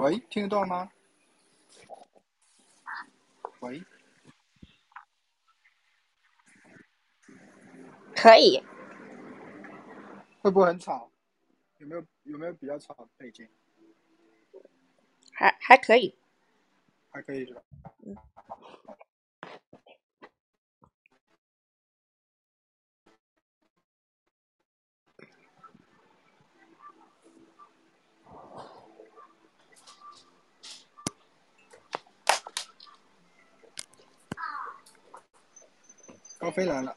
喂，听得到吗？喂，可以，会不会很吵？有没有有没有比较吵的背景？还还可以。还可以是吧？高飞来了，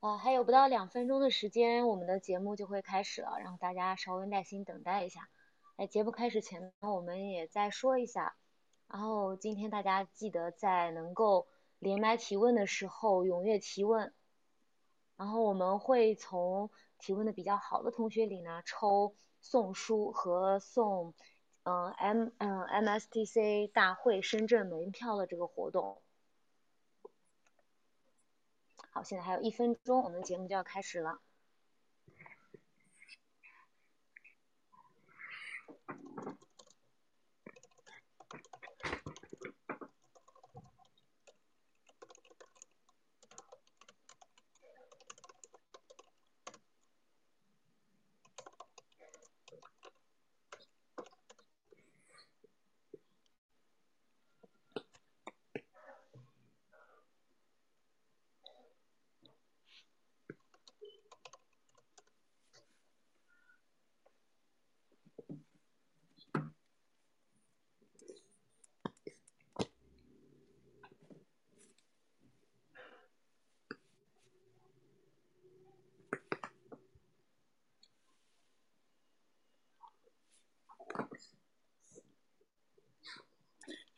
呃，还有不到两分钟的时间，我们的节目就会开始了，然后大家稍微耐心等待一下。在节目开始前呢，我们也再说一下，然后今天大家记得在能够连麦提问的时候踊跃提问，然后我们会从提问的比较好的同学里呢抽送书和送嗯 M 嗯 MSTC 大会深圳门票的这个活动。好，现在还有一分钟，我们的节目就要开始了。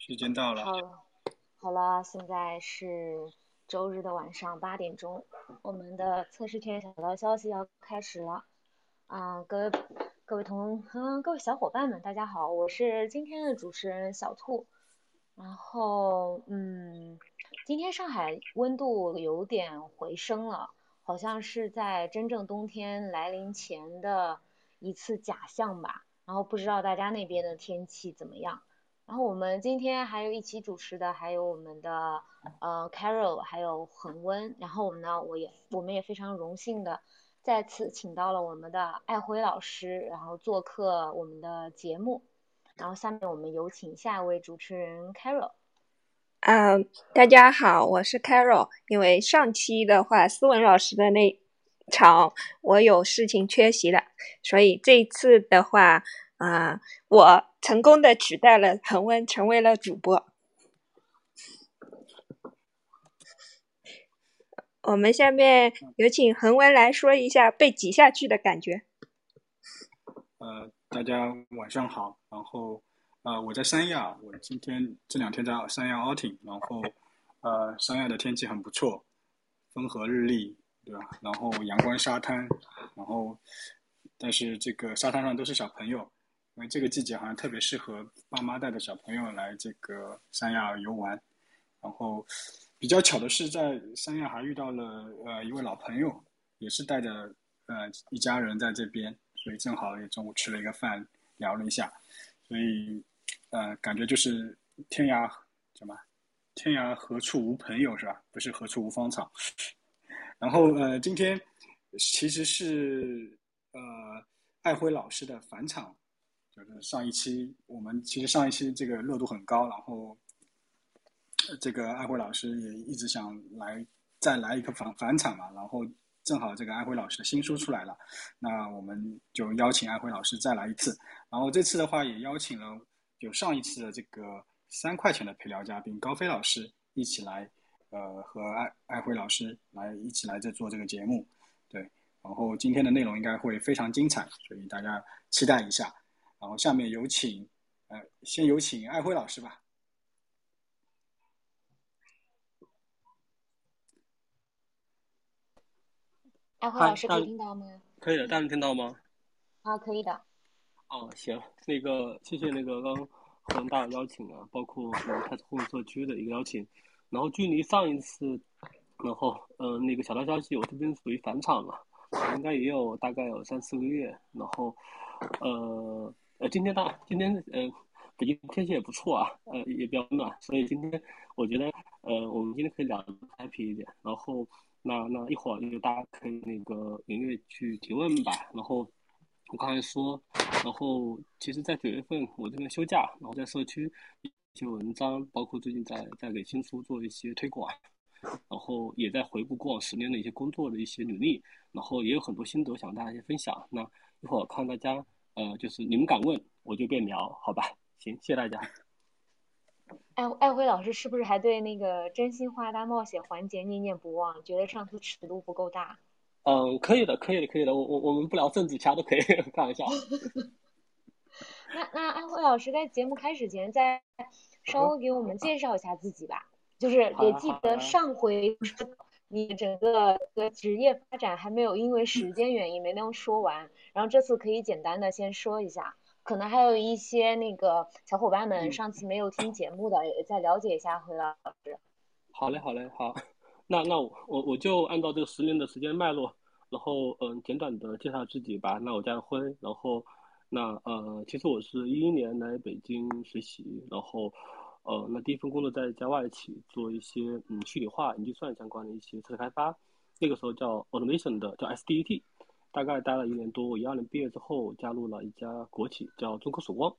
时间到了。好，好了，现在是周日的晚上八点钟，我们的测试圈小道消息要开始了。啊，各位各位同嗯各位小伙伴们，大家好，我是今天的主持人小兔。然后嗯，今天上海温度有点回升了，好像是在真正冬天来临前的一次假象吧。然后不知道大家那边的天气怎么样？然后我们今天还有一起主持的，还有我们的呃 Carol，还有恒温。然后我们呢，我也我们也非常荣幸的再次请到了我们的爱辉老师，然后做客我们的节目。然后下面我们有请下一位主持人 Carol。嗯，大家好，我是 Carol。因为上期的话，思文老师的那场我有事情缺席了，所以这次的话。啊，我成功的取代了恒温，成为了主播。我们下面有请恒温来说一下被挤下去的感觉。呃，大家晚上好。然后，呃，我在三亚，我今天这两天在三亚 outing，然后，呃，三亚的天气很不错，风和日丽，对吧？然后阳光沙滩，然后，但是这个沙滩上都是小朋友。因为这个季节好像特别适合爸妈带着小朋友来这个三亚游玩，然后比较巧的是在三亚还遇到了呃一位老朋友，也是带着呃一家人在这边，所以正好也中午吃了一个饭，聊了一下，所以呃感觉就是天涯什么天涯何处无朋友是吧？不是何处无芳草。然后呃今天其实是呃爱辉老师的返场。就是上一期我们其实上一期这个热度很高，然后这个艾辉老师也一直想来再来一个返返场嘛，然后正好这个艾辉老师的新书出来了，那我们就邀请艾辉老师再来一次，然后这次的话也邀请了就上一次的这个三块钱的陪聊嘉宾高飞老师一起来，呃和艾艾辉老师来一起来在做这个节目，对，然后今天的内容应该会非常精彩，所以大家期待一下。然后下面有请，呃，先有请艾辉老师吧。艾辉老师可以听到吗？可以的，大家能听到吗？啊，可以的。哦，行，那个谢谢那个刚恒大邀请啊，包括我们太子红社区的一个邀请。然后距离上一次，然后呃，那个小道消息，我这边属于返场了，应该也有大概有三四个月。然后，呃。呃，今天大今天呃，北京天气也不错啊，呃，也比较暖，所以今天我觉得呃，我们今天可以聊 happy 一点。然后那那一会儿就大家可以那个踊跃去提问吧。然后我刚才说，然后其实，在九月份我这边休假，然后在社区一些文章，包括最近在在给新书做一些推广，然后也在回顾过往十年的一些工作的一些履历，然后也有很多心得想跟大家一些分享。那一会儿看大家。呃，就是你们敢问，我就便聊，好吧？行，谢谢大家。艾艾辉老师是不是还对那个真心话大冒险环节念念不忘？觉得上次尺度不够大？嗯，可以的，可以的，可以的。我我我们不聊政治，其他都可以，开玩笑。那那艾辉老师在节目开始前，再稍微给我们介绍一下自己吧。就是也记得上回你整个的职业发展还没有因为时间原因没能说完，然后这次可以简单的先说一下。可能还有一些那个小伙伴们上次没有听节目的，也再了解一下回老师。好嘞，好嘞，好。那那我我我就按照这个十年的时间脉络，然后嗯，简短的介绍自己吧。那我叫辉，然后那呃，其实我是一一年来北京实习，然后呃，那第一份工作在一家外企做一些嗯虚拟化、云计算相关的一些测试开发，那个时候叫 automation 的，叫 SDET。大概待了一年多，我一二年毕业之后加入了一家国企，叫中科曙光，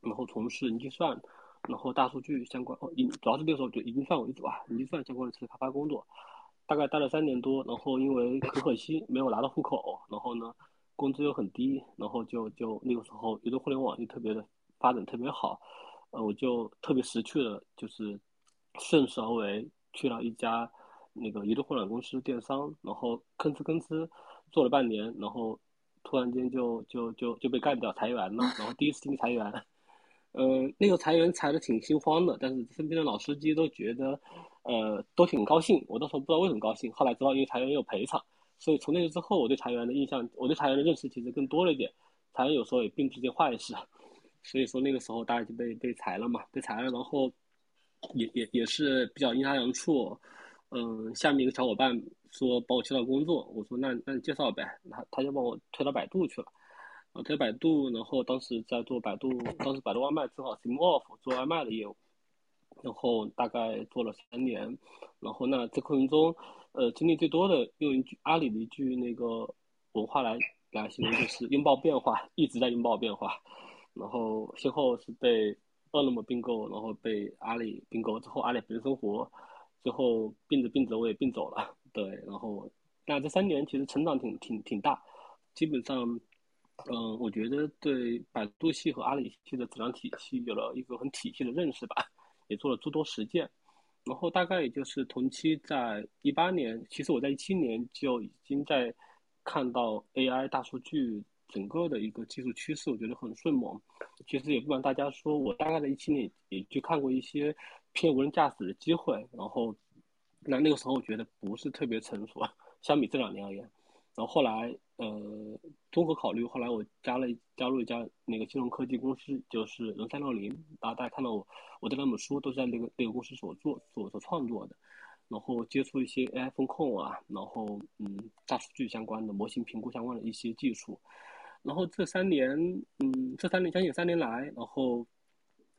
然后从事云计算，然后大数据相关哦，一主要是那个时候就云计算为主啊，云计算相关的测试开发工作，大概待了三年多，然后因为可可惜没有拿到户口，然后呢工资又很低，然后就就那个时候移动互联网又特别的发展特别好，呃，我就特别识趣的，就是顺势而为去了一家那个移动互联网公司电商，然后吭哧吭哧。做了半年，然后突然间就就就就被干掉裁员了，然后第一次经历裁员，嗯，那个裁员裁的挺心慌的，但是身边的老司机都觉得，呃，都挺高兴。我当时候不知道为什么高兴，后来知道因为裁员有赔偿，所以从那个之后，我对裁员的印象，我对裁员的认识其实更多了一点。裁员有时候也并不是件坏事，所以说那个时候大家就被被裁了嘛，被裁了，然后也也也是比较阴差阳错。嗯，下面一个小伙伴说帮我介绍工作，我说那那你介绍呗，他他就帮我推到百度去了，啊推百度，然后当时在做百度，当时百度外卖正好 Sim Off 做外卖的业务，然后大概做了三年，然后那这过程中，呃经历最多的用一句阿里的一句那个文化来来形容就是拥抱变化，一直在拥抱变化，然后先后是被饿了么并购，然后被阿里并购之后，阿里北京生活。最后并着并着我也并走了，对，然后那这三年其实成长挺挺挺大，基本上，嗯，我觉得对百度系和阿里系的质量体系有了一个很体系的认识吧，也做了诸多实践，然后大概也就是同期在一八年，其实我在一七年就已经在看到 AI 大数据整个的一个技术趋势，我觉得很迅猛，其实也不瞒大家说，我大概在一七年也就看过一些。偏无人驾驶的机会，然后那那个时候我觉得不是特别成熟，相比这两年而言。然后后来呃综合考虑，后来我加了加入一家那个金融科技公司，就是人三六零。然后大家看到我我的两本书都是在那个那个公司所做所所创作的。然后接触一些 AI 风控啊，然后嗯大数据相关的模型评估相关的一些技术。然后这三年嗯这三年将近三年来，然后。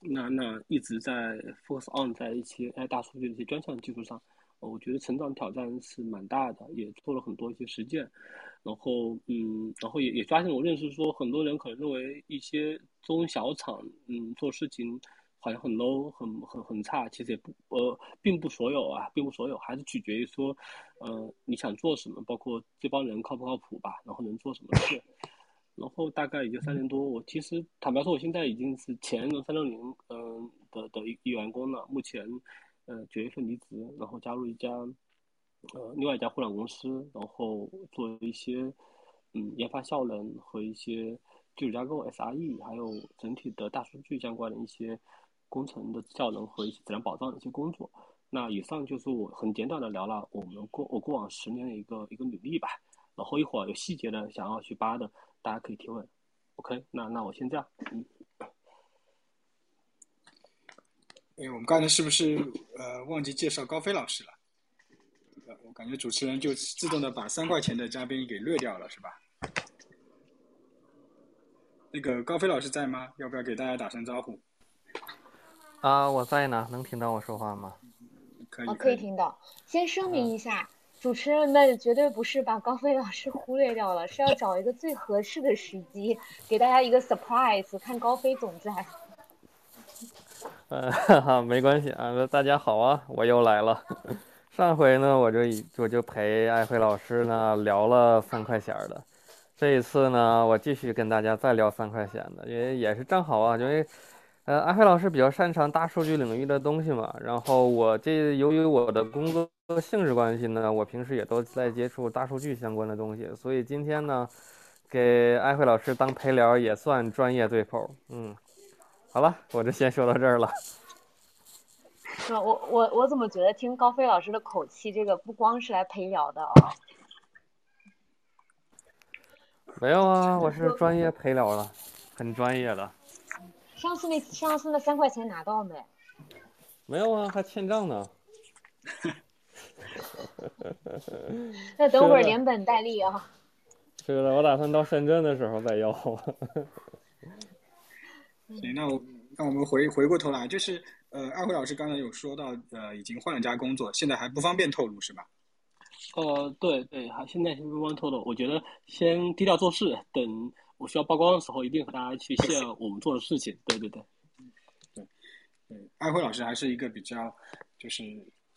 那那一直在 focus on 在一些 AI 大数据的一些专项技术上，我觉得成长挑战是蛮大的，也做了很多一些实践，然后嗯，然后也也发现我认识说很多人可能认为一些中小厂嗯做事情好像很 low 很很很差，其实也不呃并不所有啊，并不所有，还是取决于说呃你想做什么，包括这帮人靠不靠谱吧，然后能做什么事。然后大概也就三年多，我其实坦白说，我现在已经是前三六零嗯的的一员工了。目前，呃九月份离职，然后加入一家呃另外一家互联网公司，然后做一些嗯研发效能和一些基础架构 SRE，还有整体的大数据相关的一些工程的效能和一些质量保障的一些工作。那以上就是我很简短的聊了我们过我过往十年的一个一个履历吧。然后一会儿有细节的想要去扒的。大家可以提问，OK，那那我先这样，嗯。哎，我们刚才是不是呃忘记介绍高飞老师了？我感觉主持人就自动的把三块钱的嘉宾给略掉了，是吧？那个高飞老师在吗？要不要给大家打声招呼？啊，我在呢，能听到我说话吗？可以，可以听到。先声明一下。主持人们绝对不是把高飞老师忽略掉了，是要找一个最合适的时机给大家一个 surprise，看高飞总在。呃，哈哈，没关系啊，大家好啊，我又来了。上回呢，我就我就陪艾辉老师呢聊了三块钱的，这一次呢，我继续跟大家再聊三块钱的，因为也是正好啊，因为呃，艾辉老师比较擅长大数据领域的东西嘛，然后我这由于我的工作性质关系呢，我平时也都在接触大数据相关的东西，所以今天呢，给艾慧老师当陪聊也算专业对口。嗯，好了，我就先说到这儿了。我我我怎么觉得听高飞老师的口气，这个不光是来陪聊的哦。没有啊，我是专业陪聊了，很专业的。上次那上次那三块钱拿到没？没有啊，还欠账呢。那等会儿连本带利啊。是的，我打算到深圳的时候再要。行，那我那我们回回过头来，就是呃，艾辉老师刚才有说到，呃，已经换了家工作，现在还不方便透露是吧？呃，对对，还现在先不方便透露，我觉得先低调做事，等。我需要曝光的时候，一定和大家去炫我们做的事情。对对对，对对，艾辉老师还是一个比较就是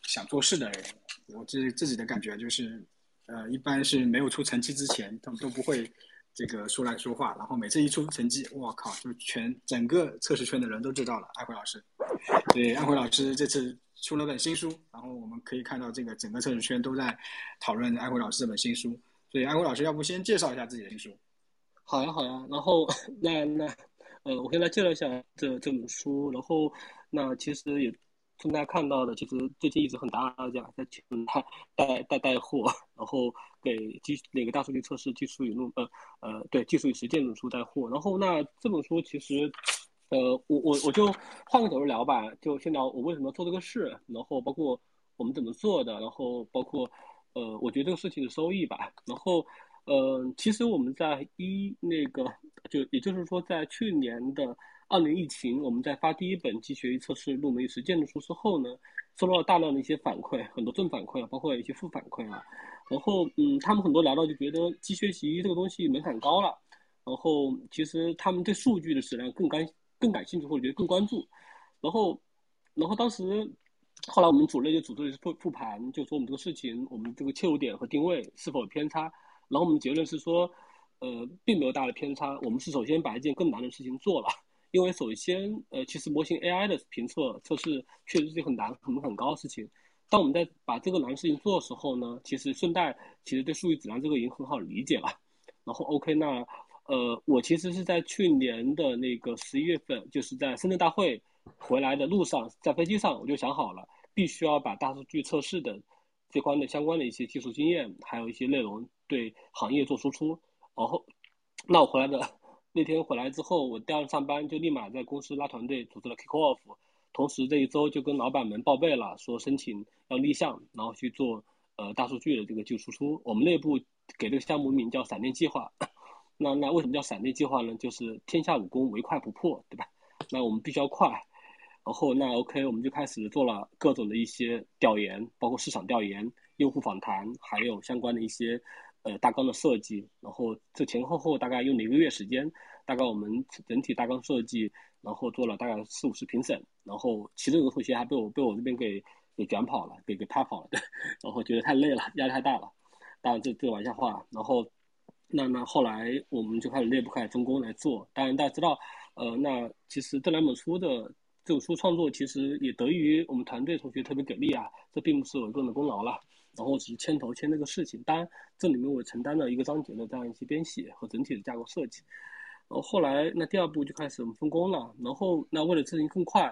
想做事的人。我自自己的感觉就是，呃，一般是没有出成绩之前，他们都不会这个说来说话。然后每次一出成绩，我靠，就全整个测试圈的人都知道了。安辉老师，对，安辉老师这次出了本新书，然后我们可以看到这个整个测试圈都在讨论安辉老师这本新书。所以安辉老师，要不先介绍一下自己的新书？好呀，好呀。然后那那，呃，我先来介绍一下这这本书。然后那其实也从大家看到的，其实最近一直很打扰大家在请他带带带货，然后给技那个大数据测试技术与论呃呃对技术与实践本书带货。然后那这本书其实，呃，我我我就换个角度聊吧，就先聊我为什么做这个事，然后包括我们怎么做的，然后包括呃，我觉得这个事情的收益吧，然后。呃，其实我们在一那个，就也就是说，在去年的二年疫情，我们在发第一本机学习测试入门与实践的书之后呢，收到了大量的一些反馈，很多正反馈啊，包括一些负反馈啊。然后，嗯，他们很多聊到就觉得机学习这个东西门槛高了，然后其实他们对数据的质量更感更感兴趣，或者觉得更关注。然后，然后当时后来我们组内就组织了一次复复盘，就说我们这个事情，我们这个切入点和定位是否有偏差。然后我们结论是说，呃，并没有大的偏差。我们是首先把一件更难的事情做了，因为首先，呃，其实模型 AI 的评测测试确实是很难、很很高的事情。当我们在把这个难事情做的时候呢，其实顺带其实对数据质量这个已经很好理解了。然后 OK，那呃，我其实是在去年的那个十一月份，就是在深圳大会回来的路上，在飞机上我就想好了，必须要把大数据测试的这关的相关的一些技术经验，还有一些内容。对行业做输出，然后，那我回来的那天回来之后，我第二天上班就立马在公司拉团队，组织了 kick off，同时这一周就跟老板们报备了，说申请要立项，然后去做呃大数据的这个技术输出。我们内部给这个项目名叫“闪电计划”。那那为什么叫“闪电计划”呢？就是天下武功唯快不破，对吧？那我们必须要快。然后那 OK，我们就开始做了各种的一些调研，包括市场调研、用户访谈，还有相关的一些。呃，大纲的设计，然后这前后后大概用了一个月时间，大概我们整体大纲设计，然后做了大概四五十评审，然后其中有个同学还被我被我这边给给卷跑了，给给趴跑了，对，然后觉得太累了，压力太大了，当然这这玩笑话，然后那那后来我们就开始内部开始分工来做，当然大家知道，呃，那其实这两本书的这本书创作其实也得益于我们团队同学特别给力啊，这并不是我个人的功劳了。然后只是牵头牵这个事情，当然这里面我承担了一个章节的这样一些编写和整体的架构设计。然后后来那第二步就开始我们分工了。然后那为了事情更快，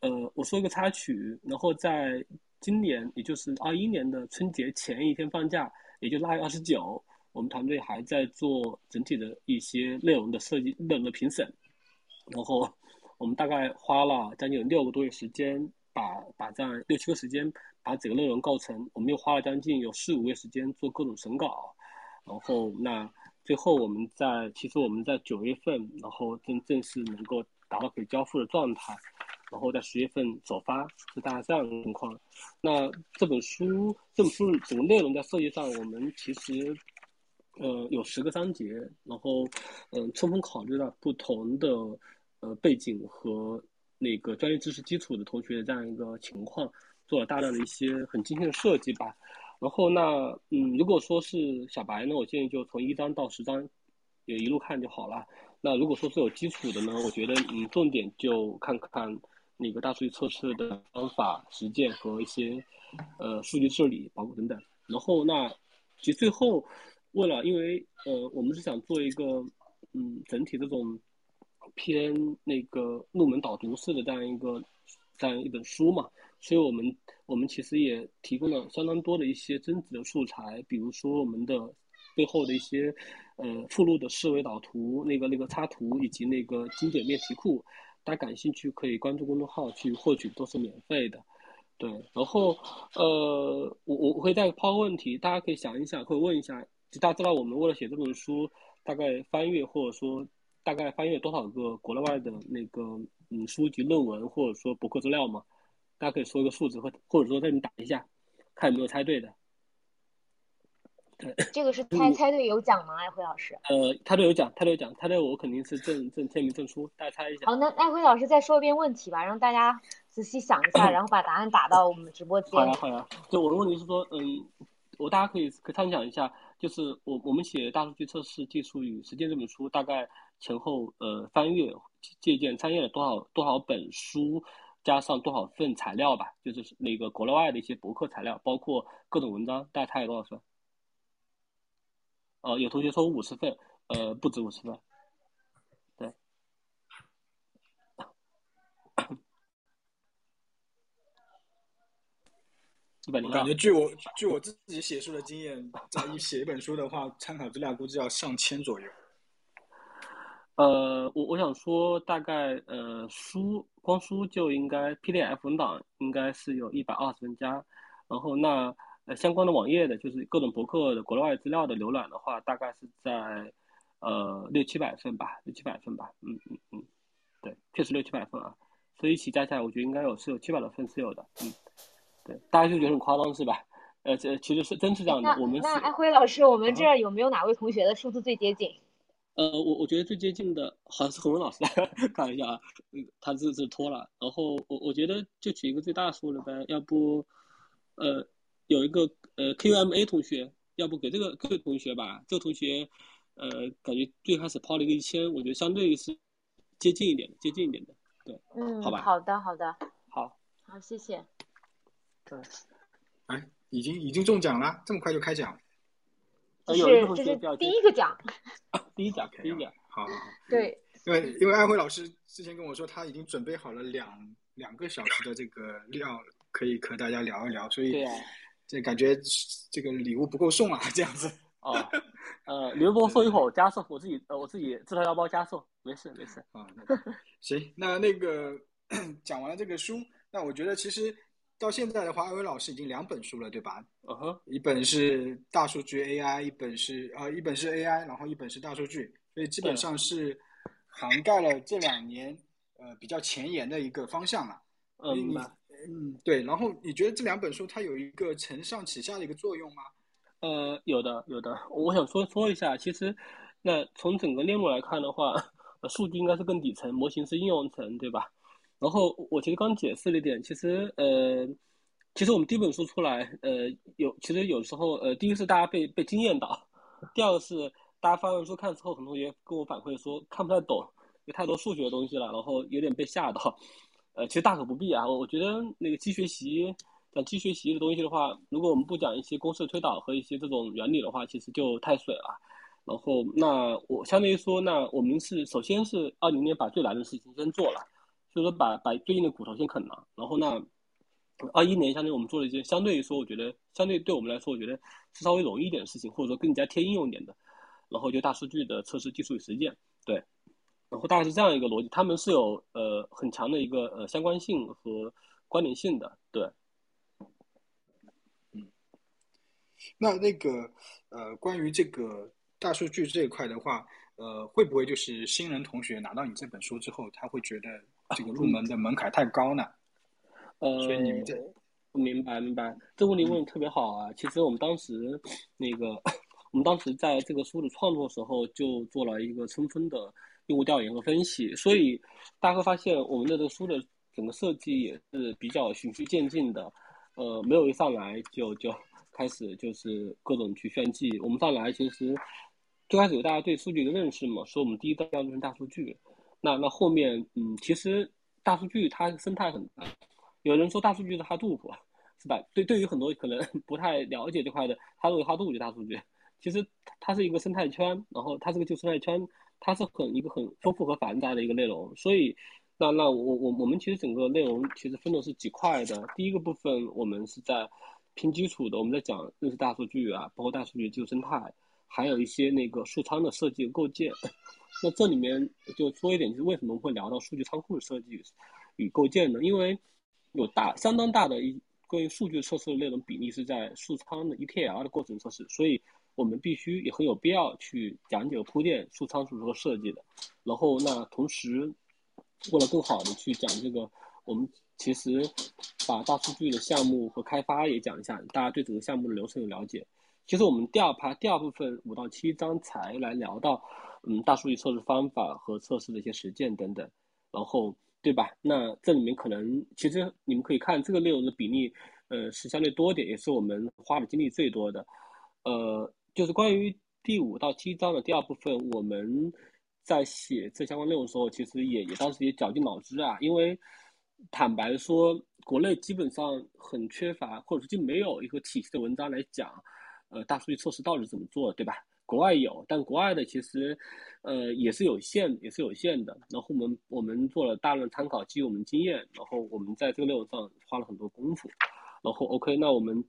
呃，我说一个插曲。然后在今年，也就是二一年的春节前一天放假，也就腊月二十九，我们团队还在做整体的一些内容的设计、内容的评审。然后我们大概花了将近有六个多月时间，把把这样六七个时间。把整个内容构成，我们又花了将近有四五个月时间做各种审稿，然后那最后我们在其实我们在九月份，然后正正式能够达到可以交付的状态，然后在十月份首发，是大概这样的情况。那这本书这本书整个内容在设计上，我们其实呃有十个章节，然后嗯充分考虑了不同的呃背景和那个专业知识基础的同学的这样一个情况。做了大量的一些很精心的设计吧，然后那嗯，如果说是小白呢，我建议就从一章到十章，也一路看就好了。那如果说是有基础的呢，我觉得嗯，重点就看看那个大数据测试的方法、实践和一些呃数据治理、保护等等。然后那其实最后为了，因为呃，我们是想做一个嗯整体这种偏那个入门导读式的这样一个这样一本书嘛，所以我们我们其实也提供了相当多的一些增值的素材，比如说我们的背后的一些呃附录的思维导图、那个那个插图以及那个经典练题库，大家感兴趣可以关注公众号去获取，都是免费的。对，然后呃，我我会再抛个问题，大家可以想一想，可以问一下，就大家知道我们为了写这本书，大概翻阅或者说大概翻阅多少个国内外的那个嗯书籍论文或者说博客资料吗？大家可以说一个数字，或或者说在你打一下，看有没有猜对的。这个是 猜猜对有奖吗？艾辉老师？呃，猜对有奖，猜对有奖，猜对我肯定是证证签名证书，大家猜一下。好，那艾辉老师再说一遍问题吧，让大家仔细想一下，然后把答案打到我们直播间。好呀好呀，就我的问题是说，嗯，我大家可以可以参想一下，就是我我们写《大数据测试技术与实践》这本书，大概前后呃翻阅借鉴参阅了多少多少本书。加上多少份材料吧，就是那个国内外的一些博客材料，包括各种文章，大家猜有多少份？呃，有同学说五十份，呃，不止五十份，一百零我感觉据我据我自己写书的经验，在一写一本书的话，参考资料估计要上千左右。呃，我我想说，大概呃，书光书就应该 PDF 文档应该是有一百二十分加，然后那呃相关的网页的，就是各种博客的国内外资料的浏览的话，大概是在呃六七百份吧，六七百份吧，嗯嗯嗯，对，确实六七百份啊，所以一起加起来，我觉得应该有是有七百多份是有的，嗯，对，大家就觉得很夸张是吧？呃，这其实是真是这样的，我们是。那艾辉老师，我们这儿有没有哪位同学的数字最接近？呃，我我觉得最接近的好像是何文老师，看一下啊，嗯，他这是拖了。然后我我觉得就取一个最大数的呗，要不，呃，有一个呃 QMA 同学，要不给这个这位同学吧，这个同学，呃，感觉最开始抛了一个一千，我觉得相对是接近一点的，接近一点的，对，嗯，好吧，好的，好的，好，好，谢谢。对，哎，已经已经中奖了，这么快就开奖？这有一个是这是第一个奖，第一奖，第一奖，好好好，对，因为因为安徽老师之前跟我说，他已经准备好了两两个小时的这个料，可以和大家聊一聊，所以这感觉这个礼物不够送啊，这样子。哦，呃，刘波送一会儿我加送，我自己呃我自己自掏腰包加送，没事没事。啊，那行，那那个 讲完了这个书，那我觉得其实到现在的话，艾薇老师已经两本书了，对吧？嗯哼，一本是大数据 AI，一本是呃一本是 AI，然后一本是大数据，所以基本上是涵盖了这两年呃比较前沿的一个方向了。嗯。嗯，对。然后你觉得这两本书它有一个承上启下的一个作用吗？呃，有的，有的。我想说说一下，其实，那从整个链路来看的话，呃，数据应该是更底层，模型是应用层，对吧？然后我其实刚解释了一点，其实呃，其实我们第一本书出来，呃，有其实有时候呃，第一是大家被被惊艳到，第二个是大家发完书看之后，很多同学跟我反馈说看不太懂，有太多数学的东西了，然后有点被吓到。呃，其实大可不必啊，我我觉得那个机学习。讲机学习的东西的话，如果我们不讲一些公式推导和一些这种原理的话，其实就太水了。然后，那我相当于说，那我们是首先是二零年把最难的事情先做了，就是说把把最硬的骨头先啃了。然后那二一年相当于我们做了一件相对于说，我觉得相对对我们来说，我觉得是稍微容易一点的事情，或者说更加贴应用一点的。然后就大数据的测试技术与实践，对。然后大概是这样一个逻辑，他们是有呃很强的一个呃相关性和关联性的，对。那那个呃，关于这个大数据这一块的话，呃，会不会就是新人同学拿到你这本书之后，他会觉得这个入门的门槛太高呢？呃，所以你们这明白明白，这个问题问的特别好啊。其实我们当时那个，我们当时在这个书的创作时候就做了一个充分的用户调研和分析，所以大家会发现我们的这个书的整个设计也是比较循序渐进的，呃，没有一上来就就。开始就是各种去炫技，我们上来其实最开始有大家对数据的认识嘛，说我们第一道要用大数据。那那后面，嗯，其实大数据它生态很大，有人说大数据是哈杜甫，是吧？对，对于很多可能 不太了解这块的，他认为哈杜甫就大数据。其实它是一个生态圈，然后它这个就生态圈，它是很一个很丰富和繁杂的一个内容。所以，那那我我我们其实整个内容其实分的是几块的。第一个部分我们是在拼基础的，我们在讲认识大数据啊，包括大数据技术生态，还有一些那个数仓的设计构建。那这里面就说一点，就是为什么会聊到数据仓库的设计与构建呢？因为有大相当大的一关于数据测试的内容比例是在数仓的 ETL 的过程测试，所以。我们必须也很有必要去讲解铺垫数仓是如何设计的，然后那同时，为了更好的去讲这个，我们其实把大数据的项目和开发也讲一下，大家对整个项目的流程有了解。其实我们第二趴第二部分五到七章才来聊到，嗯，大数据测试方法和测试的一些实践等等，然后对吧？那这里面可能其实你们可以看这个内容的比例，呃，是相对多点，也是我们花的精力最多的，呃。就是关于第五到七章的第二部分，我们在写这相关内容的时候，其实也也当时也绞尽脑汁啊。因为坦白说，国内基本上很缺乏，或者说就没有一个体系的文章来讲，呃，大数据测试到底怎么做，对吧？国外有，但国外的其实，呃，也是有限，也是有限的。然后我们我们做了大量参考，基于我们经验，然后我们在这个内容上花了很多功夫。然后 OK，那我们。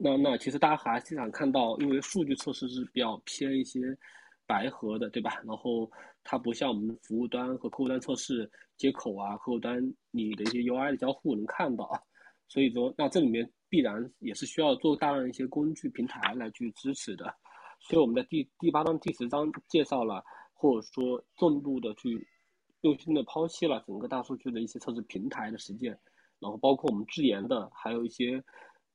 那那其实大家还是想看到，因为数据测试是比较偏一些白盒的，对吧？然后它不像我们服务端和客户端测试接口啊，客户端你的一些 UI 的交互能看到，所以说那这里面必然也是需要做大量一些工具平台来去支持的。所以我们在第第八章、第十章介绍了，或者说重度的去用心的剖析了整个大数据的一些测试平台的实践，然后包括我们自研的，还有一些。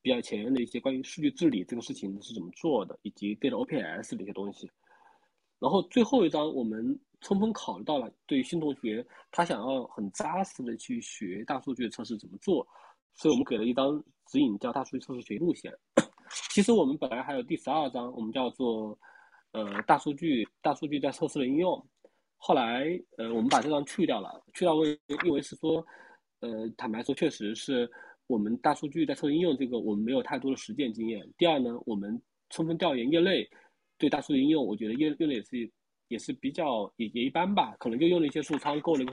比较前沿的一些关于数据治理这个事情是怎么做的，以及 data OPS 的一些东西。然后最后一章我们充分考虑到了对于新同学他想要很扎实的去学大数据测试怎么做，所以我们给了一张指引叫大数据测试学路线。其实我们本来还有第十二章，我们叫做呃大数据大数据在测试的应用。后来呃我们把这张去掉了，去掉为因为是说呃坦白说确实是。我们大数据在测试应用这个，我们没有太多的实践经验。第二呢，我们充分调研业内对大数据应用，我觉得业业内也是也是比较也也一般吧，可能就用了一些数仓构了一个，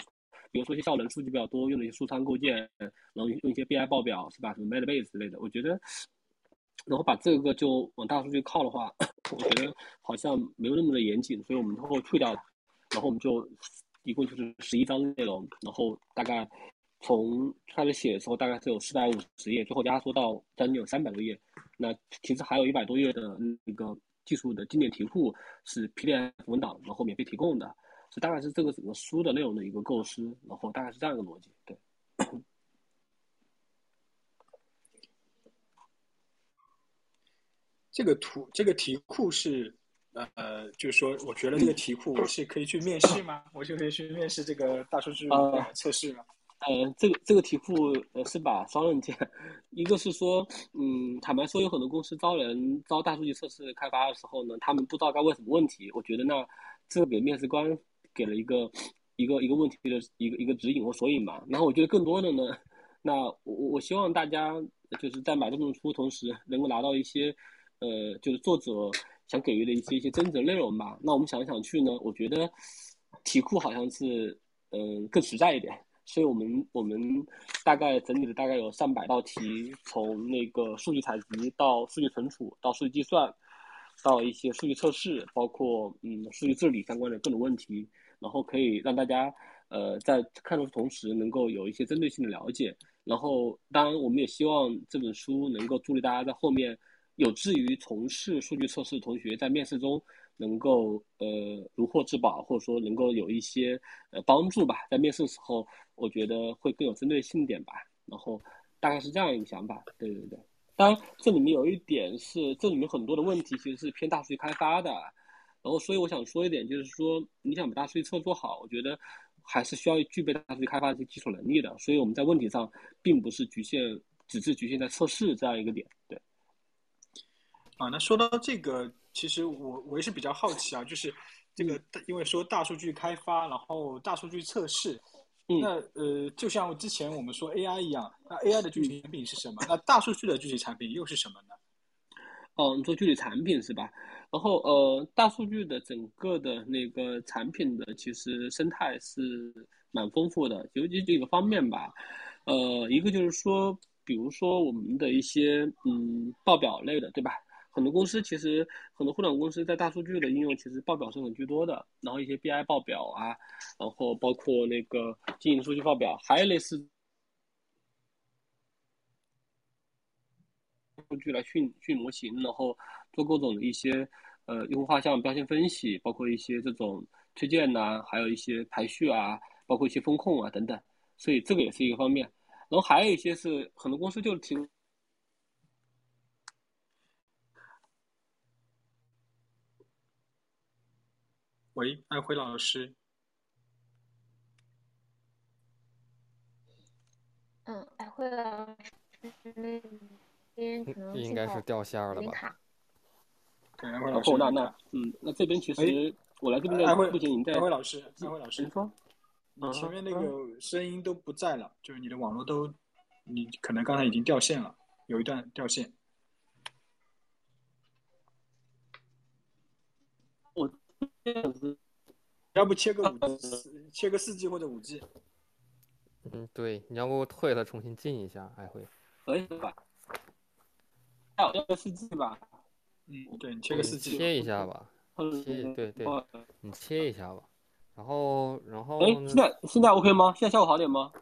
比如说一些效能数据比较多，用了一些数仓构建，然后用一些 BI 报表是吧，什么 Metabase 之类的。我觉得，然后把这个就往大数据靠的话，我觉得好像没有那么的严谨，所以我们最后去掉。然后我们就一共就是十一章内容，然后大概。从开始写的时候，大概是有四百五十页，最后压缩到将近有三百多页。那其实还有一百多页的那个技术的经典题库是 PDF 文档，然后免费提供的。所以大概是这个整个书的内容的一个构思，然后大概是这样一个逻辑。对。这个图，这个题库是，呃，就是说，我觉得这个题库我是可以去面试吗？我就可以去面试这个大数据测试吗？呃，这个这个题库呃是把双刃剑，一个是说，嗯，坦白说，有很多公司招人招大数据测试开发的时候呢，他们不知道该问什么问题。我觉得那这个给面试官给了一个一个一个问题的一个一个指引或索引吧。然后我觉得更多的呢，那我我希望大家就是在买这本书同时，能够拿到一些呃，就是作者想给予的一些一些真实的内容吧。那我们想来想去呢，我觉得题库好像是嗯更实在一点。所以我们我们大概整理了大概有上百道题，从那个数据采集到数据存储到数据计算，到一些数据测试，包括嗯数据治理相关的各种问题，然后可以让大家呃在看的同时能够有一些针对性的了解。然后当然我们也希望这本书能够助力大家在后面有志于从事数据测试的同学在面试中。能够呃如获至宝，或者说能够有一些呃帮助吧，在面试的时候，我觉得会更有针对性点吧。然后大概是这样一个想法，对对对。当然这里面有一点是，这里面很多的问题其实是偏大数据开发的。然后所以我想说一点，就是说你想把大数据测做好，我觉得还是需要具备大数据开发的一些基础能力的。所以我们在问题上并不是局限，只是局限在测试这样一个点，对。啊，那说到这个。其实我我也是比较好奇啊，就是这个因为说大数据开发，然后大数据测试，那呃，就像之前我们说 AI 一样，那 AI 的具体产品是什么？那大数据的具体产品又是什么呢？哦，你说具体产品是吧？然后呃，大数据的整个的那个产品的其实生态是蛮丰富的，尤其几个方面吧。呃，一个就是说，比如说我们的一些嗯报表类的，对吧？很多公司其实很多互联网公司在大数据的应用，其实报表是很居多的。然后一些 BI 报表啊，然后包括那个经营数据报表，还有类似。数据来训训模型，然后做各种的一些呃用户画像标签分析，包括一些这种推荐呐，还有一些排序啊，包括一些风控啊等等，所以这个也是一个方面。然后还有一些是很多公司就提供。喂，安辉老师。嗯，安辉老师。应该是掉线了吧？然后那那嗯，那这边其实我来这边的不仅您在。安辉老师，安辉老师，你说，你前面那个声音都不在了，就是你的网络都，你可能刚才已经掉线了，有一段掉线。我要不切个五 G，切个四 G 或者五 G。嗯，对，你要不退了重新进一下，还会。可以吧？切个四 G 吧，嗯，对你切个四 G，切一下吧，切，对对，你切一下吧，然后然后，哎，现在现在 OK 吗？现在效果好点吗？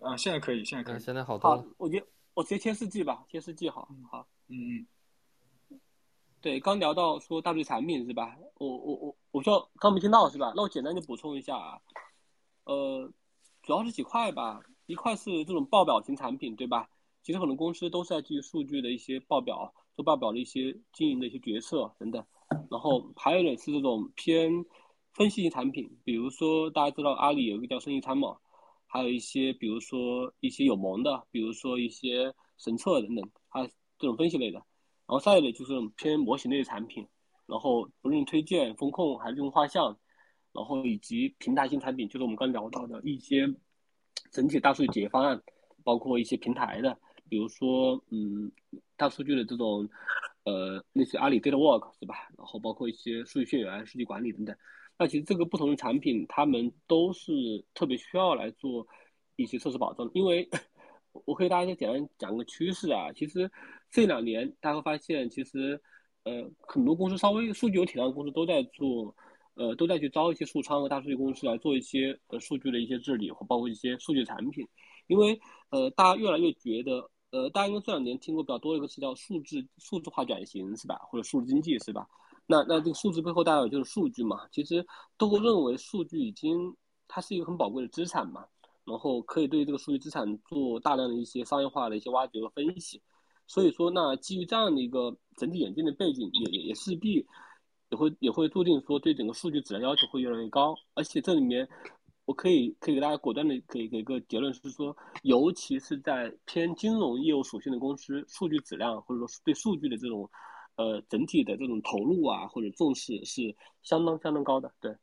啊，现在可以，现在可以，现在好多了。我觉我直接切四 G 吧，切四 G 好，好，嗯嗯，对，刚聊到说大数据产品是吧？我我我我说刚没听到是吧？那我简单就补充一下啊，呃，主要是几块吧，一块是这种报表型产品，对吧？其实很多公司都是在基于数据的一些报表，做报表的一些经营的一些决策等等。然后还有一点是这种偏分析型产品，比如说大家知道阿里有一个叫生意参谋，还有一些比如说一些有盟的，比如说一些神策等等，它这种分析类的。然后再一类就是偏模型类的产品，然后不论推荐、风控还是用画像，然后以及平台型产品，就是我们刚聊到的一些整体大数据解决方案，包括一些平台的。比如说，嗯，大数据的这种，呃，类似阿里 Data Work 是吧？然后包括一些数据血缘、数据管理等等。那其实这个不同的产品，他们都是特别需要来做一些测试保证。因为我可以大家简单讲个趋势啊，其实这两年大家会发现，其实呃很多公司稍微数据有体量的公司都在做，呃都在去招一些数仓和大数据公司来做一些呃数据的一些治理或包括一些数据产品。因为呃大家越来越觉得。呃，大家应该这两年听过比较多一个词叫数字数字化转型，是吧？或者数字经济，是吧？那那这个数字背后代表就是数据嘛。其实都会认为数据已经它是一个很宝贵的资产嘛，然后可以对这个数据资产做大量的一些商业化的一些挖掘和分析。所以说，那基于这样的一个整体演进的背景，也也也势必也会也会注定说对整个数据质量要求会越来越高，而且这里面。我可以可以给大家果断的给给个结论是说，尤其是在偏金融业务属性的公司，数据质量或者说对数据的这种，呃整体的这种投入啊或者重视是相当相当高的。对。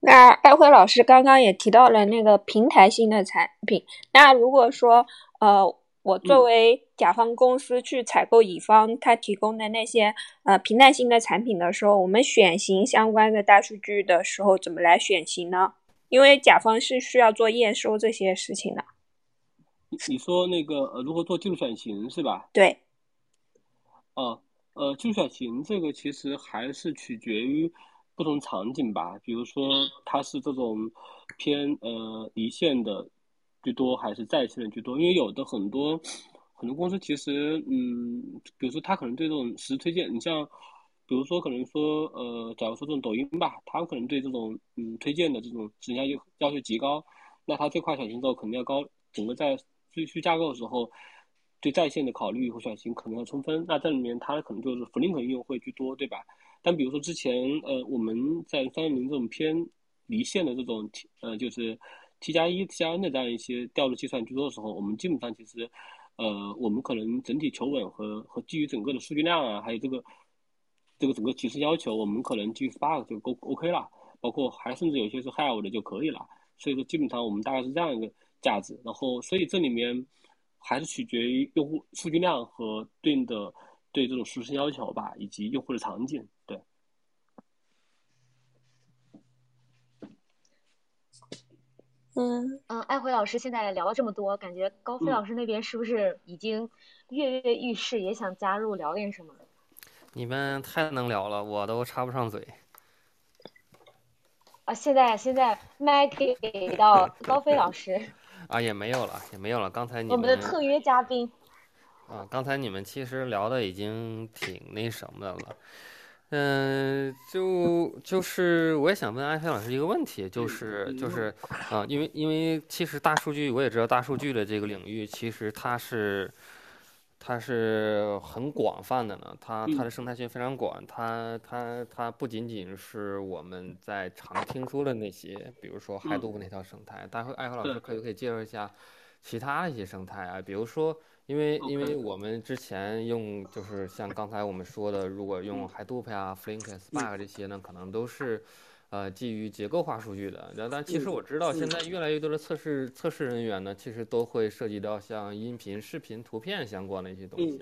那艾辉老师刚刚也提到了那个平台性的产品，那如果说呃。我作为甲方公司去采购乙方他提供的那些呃平台性的产品的时候，我们选型相关的大数据的时候，怎么来选型呢？因为甲方是需要做验收这些事情的。你说那个呃，如何做技术选型是吧？对。哦，呃，技术选型这个其实还是取决于不同场景吧。比如说，它是这种偏呃离线的。居多还是在线的居多？因为有的很多很多公司其实，嗯，比如说他可能对这种实时推荐，你像，比如说可能说，呃，假如说这种抖音吧，他可能对这种嗯推荐的这种质量要要求极高，那他这块选型之后肯定要高，整个在去去架构的时候，对在线的考虑和选型可能要充分。那这里面它可能就是 Flink 应用会居多，对吧？但比如说之前，呃，我们在三零这种偏离线的这种，呃，就是。T 加一、T 加 N 的这样一些调度计算居多的时候，我们基本上其实，呃，我们可能整体求稳和和基于整个的数据量啊，还有这个这个整个提示要求，我们可能基于 Spark 就够 OK 了，包括还甚至有些是 Hive 的就可以了。所以说基本上我们大概是这样一个价值。然后所以这里面还是取决于用户数据量和对应的对这种实时要求吧，以及用户的场景。对。嗯嗯，艾辉老师现在聊了这么多，感觉高飞老师那边是不是已经跃跃欲试，也想加入聊点什么？你们太能聊了，我都插不上嘴。啊，现在现在麦给到高飞老师。啊，也没有了，也没有了。刚才你们我们的特约嘉宾。啊，刚才你们其实聊的已经挺那什么的了。嗯，就就是我也想问艾飞老师一个问题，就是就是啊，因为因为其实大数据我也知道，大数据的这个领域其实它是它是很广泛的呢，它它的生态圈非常广，它它它不仅仅是我们在常听说的那些，比如说海度那套生态，待会艾飞老师可以可以介绍一下其他的一些生态啊，比如说。因为因为我们之前用就是像刚才我们说的，如果用 Hadoop 啊、Flink、Spark 这些呢，可能都是，呃，基于结构化数据的。然后，但其实我知道现在越来越多的测试测试人员呢，其实都会涉及到像音频、视频、图片相关的一些东西。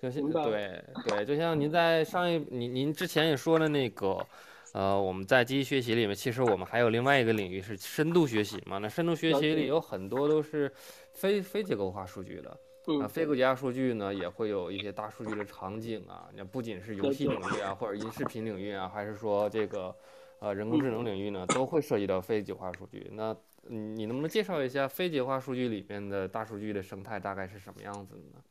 就像对对，就像您在上一您您之前也说了那个，呃，我们在机器学习里面，其实我们还有另外一个领域是深度学习嘛。那深度学习里有很多都是非非结构化数据的。啊，非国家数据呢也会有一些大数据的场景啊，那不仅是游戏领域啊，或者音视频领域啊，还是说这个，呃，人工智能领域呢，都会涉及到非结构化数据。那你能不能介绍一下非结构化数据里面的大数据的生态大概是什么样子的呢？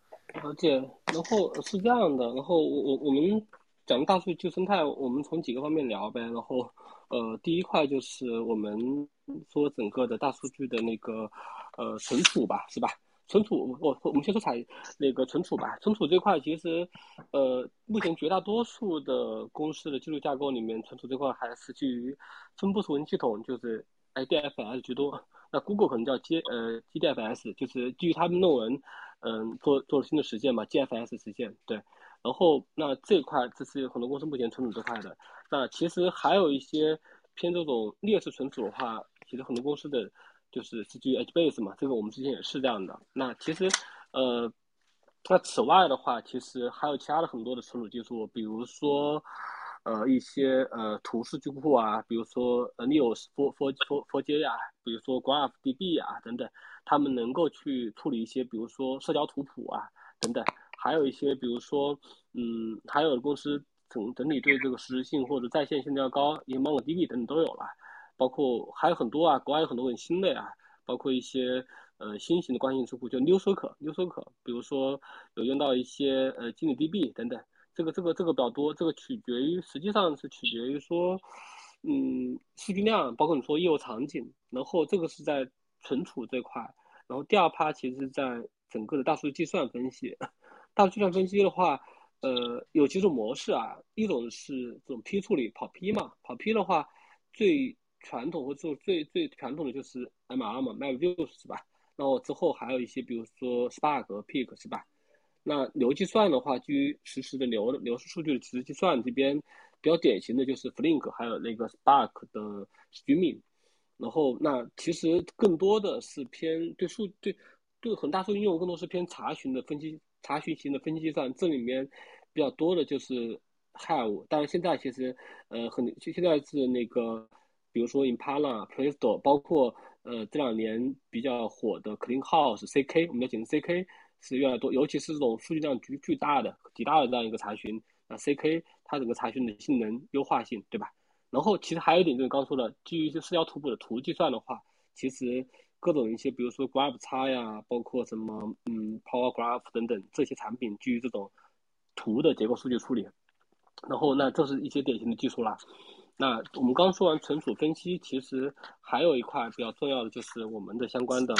了解，然后是这样的，然后我我我们讲大数据生态，我们从几个方面聊呗。然后，呃，第一块就是我们说整个的大数据的那个，呃，存储吧，是吧？存储，我我们先说采那个存储吧。存储这块其实，呃，目前绝大多数的公司的技术架构里面，存储这块还是基于分布式文件系统，就是 IDFS 居多。那 Google 可能叫 G 呃 GDFS，就是基于他们论文，嗯，做做了新的实践嘛，GFS 实践。对。然后那这块这是很多公司目前存储这块的。那其实还有一些偏这种劣势存储的话，其实很多公司的。就是是基于 HBase 嘛，这个我们之前也是这样的。那其实，呃，那此外的话，其实还有其他的很多的存储技术，比如说，呃，一些呃图数据库啊，比如说呃 Neos、For For For For 呀，比如说 GraphDB 啊等等，他们能够去处理一些，比如说社交图谱啊等等，还有一些，比如说，嗯，还有公司整整体对这个实时性或者在线性要高，也 MongoDB 等等都有了。包括还有很多啊，国外有很多很新的呀，包括一些呃新型的关系数据库，就 NewSQL，NewSQL，比如说有用到一些呃经理 DB 等等，这个这个这个比较多，这个取决于实际上是取决于说，嗯，数据量，包括你说业务场景，然后这个是在存储这块，然后第二趴其实是在整个的大数据计算分析，大数据计算分析的话，呃，有几种模式啊，一种是这种批处理跑批嘛，跑批的话最传统或者最最传统的就是 MR 嘛，MapReduce 是吧？然后之后还有一些，比如说 Spark Peak 是吧？那流计算的话，基于实时的流流式数据的实时计算，这边比较典型的就是 Flink，还有那个 Spark 的 Streaming。然后那其实更多的是偏对数对对很大数应用更多是偏查询的分析，查询型的分析计算，这里面比较多的就是 Hive。但是现在其实呃很现在是那个。比如说 Impala、Presto，包括呃这两年比较火的 CleanHouse、CK，我们要简称 CK 是越来越多，尤其是这种数据量巨巨大的、极大的这样一个查询，那 CK 它整个查询的性能优化性，对吧？然后其实还有一点就是刚说的，基于一些社交图谱的图计算的话，其实各种一些比如说 Graph 叉呀，包括什么嗯 Power Graph 等等这些产品，基于这种图的结构数据处理，然后那这是一些典型的技术啦。那我们刚说完存储分析，其实还有一块比较重要的就是我们的相关的，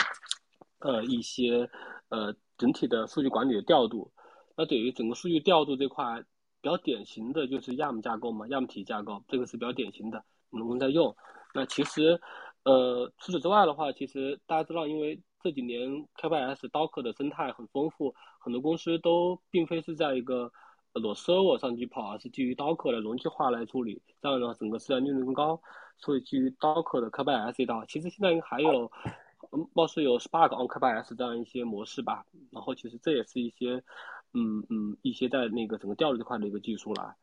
呃一些呃整体的数据管理的调度。那对于整个数据调度这块，比较典型的就是 YAM 架构嘛，YAM 体架构，这个是比较典型的，我们在用。那其实，呃除此之外的话，其实大家知道，因为这几年 K8s Docker 的生态很丰富，很多公司都并非是在一个裸 server 上去跑，而是基于 Docker 的容器化来处理，这样的话整个时间利润更高。所以基于 Docker 的 Kubernetes 这套，其实现在还有，貌似有 Spark on Kubernetes 这样一些模式吧。然后其实这也是一些，嗯嗯，一些在那个整个调度这块的一个技术啦。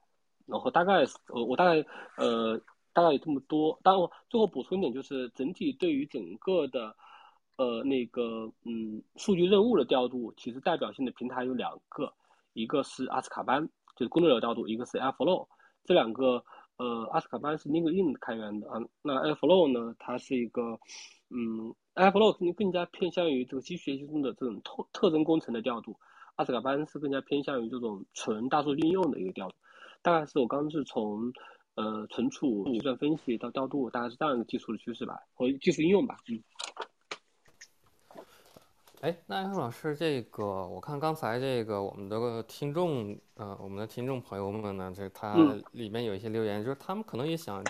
然后大概，呃，我大概，呃，大概有这么多。当然，最后补充一点，就是整体对于整个的，呃，那个，嗯，数据任务的调度，其实代表性的平台有两个，一个是阿斯卡班，就是工作流调度，一个是 Airflow。这两个，呃，阿斯卡班是 LinkedIn 开源的啊，那 Airflow 呢，它是一个，嗯，Airflow 更更加偏向于这个机器学习中的这种特特征工程的调度，阿斯卡班是更加偏向于这种纯大数据应用的一个调度。大概是我刚刚是从，呃，存储、计算分析到调度，大概是这样一个技术的趋势吧，或技术应用吧。嗯。哎，那安老师，这个我看刚才这个我们的听众，呃，我们的听众朋友们呢，这他里面有一些留言，就是他们可能也想，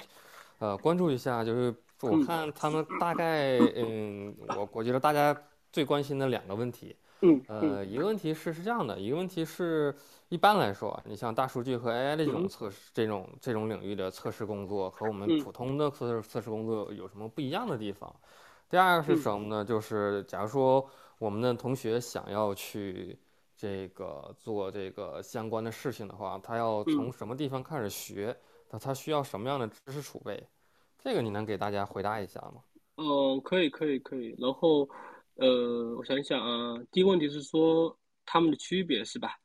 呃，关注一下，就是我看他们大概，嗯，我我觉得大家最关心的两个问题。嗯，呃，一个问题是是这样的，一个问题是，一般来说，你像大数据和 AI 的这种测试，这种这种领域的测试工作和我们普通的测试测试工作有什么不一样的地方？第二个是什么呢？就是假如说我们的同学想要去这个做这个相关的事情的话，他要从什么地方开始学？那他需要什么样的知识储备？这个你能给大家回答一下吗？嗯，可以，可以，可以。然后。呃，我想想啊，第一个问题是说它们的区别是吧？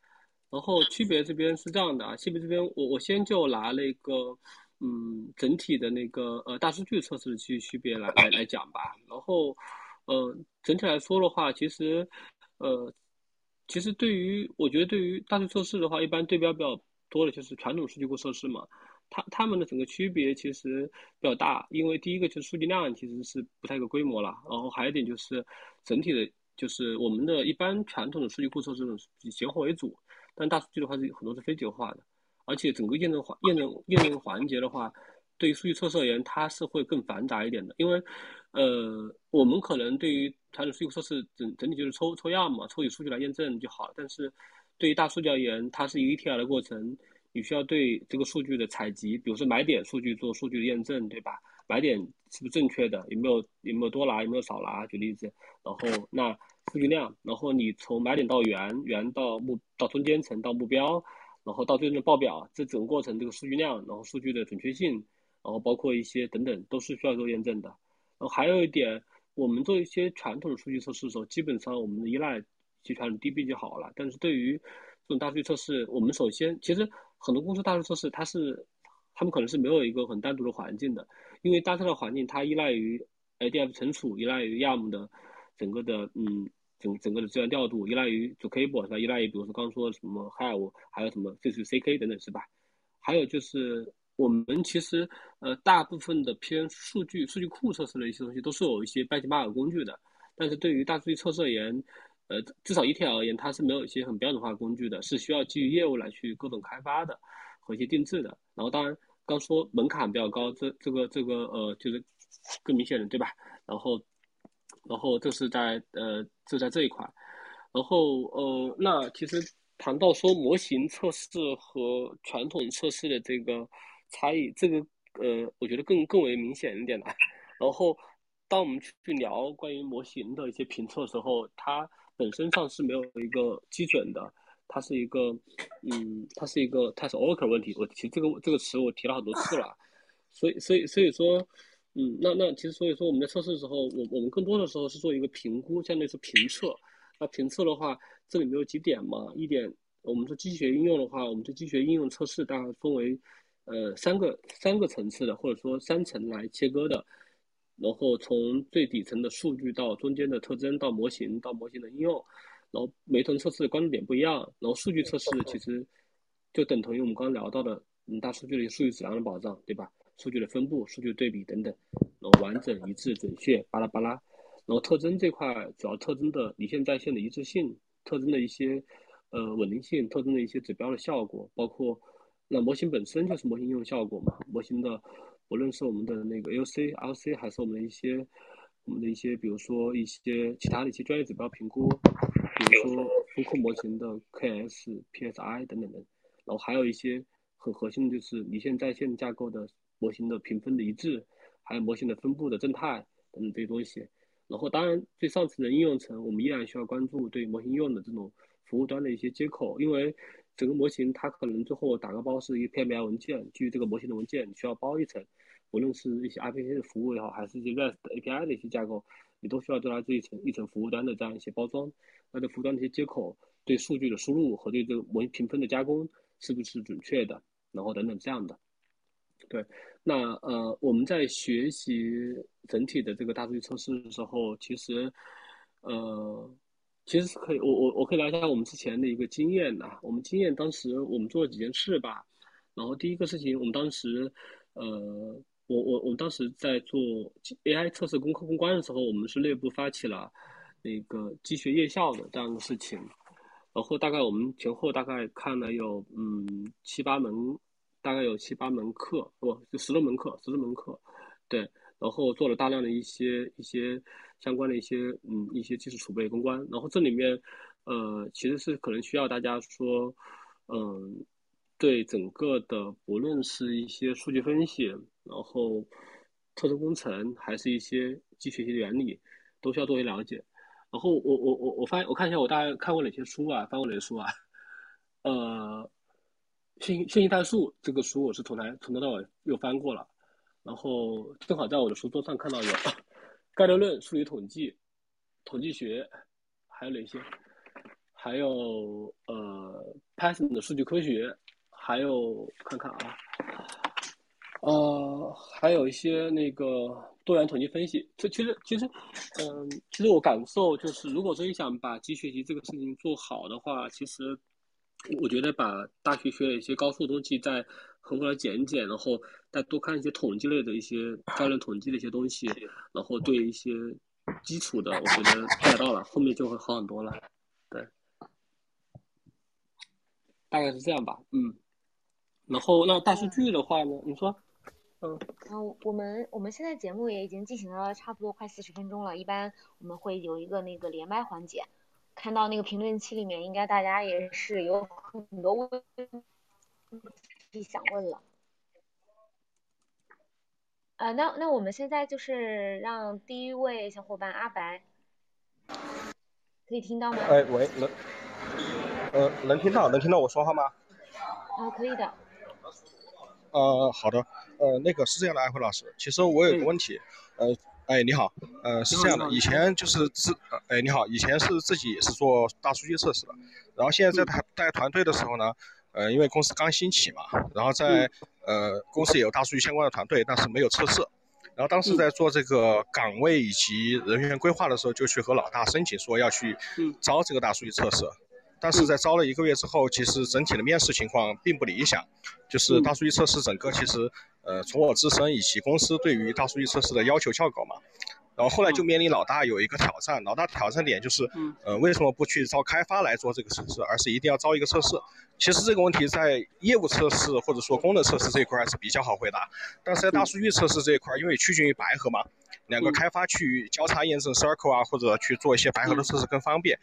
然后区别这边是这样的啊，区别这边我我先就拿那个嗯整体的那个呃大数据测试的区区别来来来讲吧。然后呃整体来说的话，其实呃其实对于我觉得对于大数据测试的话，一般对标比较多的就是传统数据库测试嘛。它它们的整个区别其实比较大，因为第一个就是数据量其实是不太一个规模了，然后还有一点就是整体的，就是我们的一般传统的数据库测试以结合为主，但大数据的话是很多是非结合化的，而且整个验证环验证验证环节的话，对于数据测试而言，它是会更繁杂一点的，因为呃我们可能对于传统数据测试整整体就是抽抽样嘛，抽取数据来验证就好了，但是对于大数据而言，它是一个 ETL 的过程。你需要对这个数据的采集，比如说买点数据做数据的验证，对吧？买点是不是正确的？有没有有没有多拿？有没有少拿？举例子，然后那数据量，然后你从买点到源，源到目到中间层到目标，然后到最终的报表，这整个过程这个数据量，然后数据的准确性，然后包括一些等等，都是需要做验证的。然后还有一点，我们做一些传统的数据测试的时候，基本上我们依赖集团 DB 就好了。但是对于这种大数据测试，我们首先其实。很多公司大数据测试，它是他们可能是没有一个很单独的环境的，因为大测的环境它依赖于 ADF 存储，依赖于 YAM 的整个的嗯整整个的资源调度，依赖于 Zookeeper 是吧？依赖于比如说刚刚说什么 Hive，还有什么这是 CK 等等是吧？还有就是我们其实呃大部分的偏数据数据库测试的一些东西都是有一些 benchmark 工具的，但是对于大数据测试而言。呃，至少一天而言，它是没有一些很标准化工具的，是需要基于业务来去各种开发的和一些定制的。然后，当然刚说门槛比较高，这这个这个呃，就是更明显的，对吧？然后，然后这是在呃，这在这一块。然后呃，那其实谈到说模型测试和传统测试的这个差异，这个呃，我觉得更更为明显一点的。然后，当我们去聊关于模型的一些评测的时候，它本身上是没有一个基准的，它是一个，嗯，它是一个，它是 Oracle 问题。我其实这个这个词我提了很多次了，所以所以所以说，嗯，那那其实所以说我们在测试的时候，我我们更多的时候是做一个评估，相当于是评测。那评测的话，这里面有几点嘛？一点，我们说机器学应用的话，我们对机器学应用测试大概分为，呃，三个三个层次的，或者说三层来切割的。然后从最底层的数据到中间的特征到模型到模型的应用，然后每层测试的关注点不一样。然后数据测试其实就等同于我们刚刚聊到的嗯大数据的数据质量的保障，对吧？数据的分布、数据对比等等，然后完整、一致、准确，巴拉巴拉。然后特征这块主要特征的离线在线的一致性，特征的一些呃稳定性，特征的一些指标的效果，包括那模型本身就是模型应用效果嘛，模型的。无论是我们的那个 L C L C，还是我们的一些我们的一些，比如说一些其他的一些专业指标评估，比如说风控模型的 K S P S I 等等等。然后还有一些很核心的就是离线在线架构的模型的评分的一致，还有模型的分布的正态等等这些东西。然后当然最上层的应用层，我们依然需要关注对模型用的这种服务端的一些接口，因为整个模型它可能最后打个包是一个 PML 文件，基于这个模型的文件你需要包一层，无论是一些 RPC 的服务也好，还是一些 REST API 的一些架构。你都需要对它这一层一层服务端的这样一些包装，那这服务端的一些接口对数据的输入和对这个模型评分的加工是不是准确的，然后等等这样的。对，那呃我们在学习整体的这个大数据测试的时候，其实呃其实是可以，我我我可以聊一下我们之前的一个经验的。我们经验当时我们做了几件事吧，然后第一个事情我们当时呃。我我我们当时在做 AI 测试攻克攻关的时候，我们是内部发起了那个机学夜校的这样的事情，然后大概我们前后大概看了有嗯七八门，大概有七八门课，不就十多门课，十多门课，对，然后做了大量的一些一些相关的一些嗯一些技术储备公关，然后这里面呃其实是可能需要大家说嗯。对整个的，不论是一些数据分析，然后特征工程，还是一些机器学习原理，都需要多些了解。然后我我我我发现我看一下我大概看过哪些书啊，翻过哪些书啊？呃，信信息代数这个书我是从来从头到尾又翻过了。然后正好在我的书桌上看到有概率论、数理统计、统计学，还有哪些？还有呃 Python 的数据科学。还有看看啊，呃，还有一些那个多元统计分析。这其实其实，嗯，其实我感受就是，如果真想把机器学习这个事情做好的话，其实我觉得把大学学的一些高数东西在横过来减一减，然后再多看一些统计类的一些 教练统计的一些东西，然后对一些基础的，我觉得带到了，后面就会好很多了。对，大概是这样吧，嗯。然后那大数据的话呢？你说，嗯，嗯，我们我们现在节目也已经进行了差不多快四十分钟了，一般我们会有一个那个连麦环节。看到那个评论区里面，应该大家也是有很多问题想问了。呃，那那我们现在就是让第一位小伙伴阿白，可以听到吗？哎，喂，能，呃，能听到，能听到我说话吗？啊，可以的。呃，好的，呃，那个是这样的，安辉老师，其实我有个问题，呃，哎，你好，呃，是这样的，以前就是自，哎，你好，以前是自己是做大数据测试的，然后现在在带带团队的时候呢，呃，因为公司刚兴起嘛，然后在呃公司也有大数据相关的团队，但是没有测试，然后当时在做这个岗位以及人员规划的时候，就去和老大申请说要去招这个大数据测试。但是在招了一个月之后，其实整体的面试情况并不理想，就是大数据测试整个其实，呃，从我自身以及公司对于大数据测试的要求较高嘛，然后后来就面临老大有一个挑战，老大挑战点就是，呃，为什么不去招开发来做这个测试，而是一定要招一个测试？其实这个问题在业务测试或者说功能测试这一块还是比较好回答，但是在大数据测试这一块，因为趋近于白盒嘛，两个开发去交叉验证 circle 啊，或者去做一些白盒的测试更方便。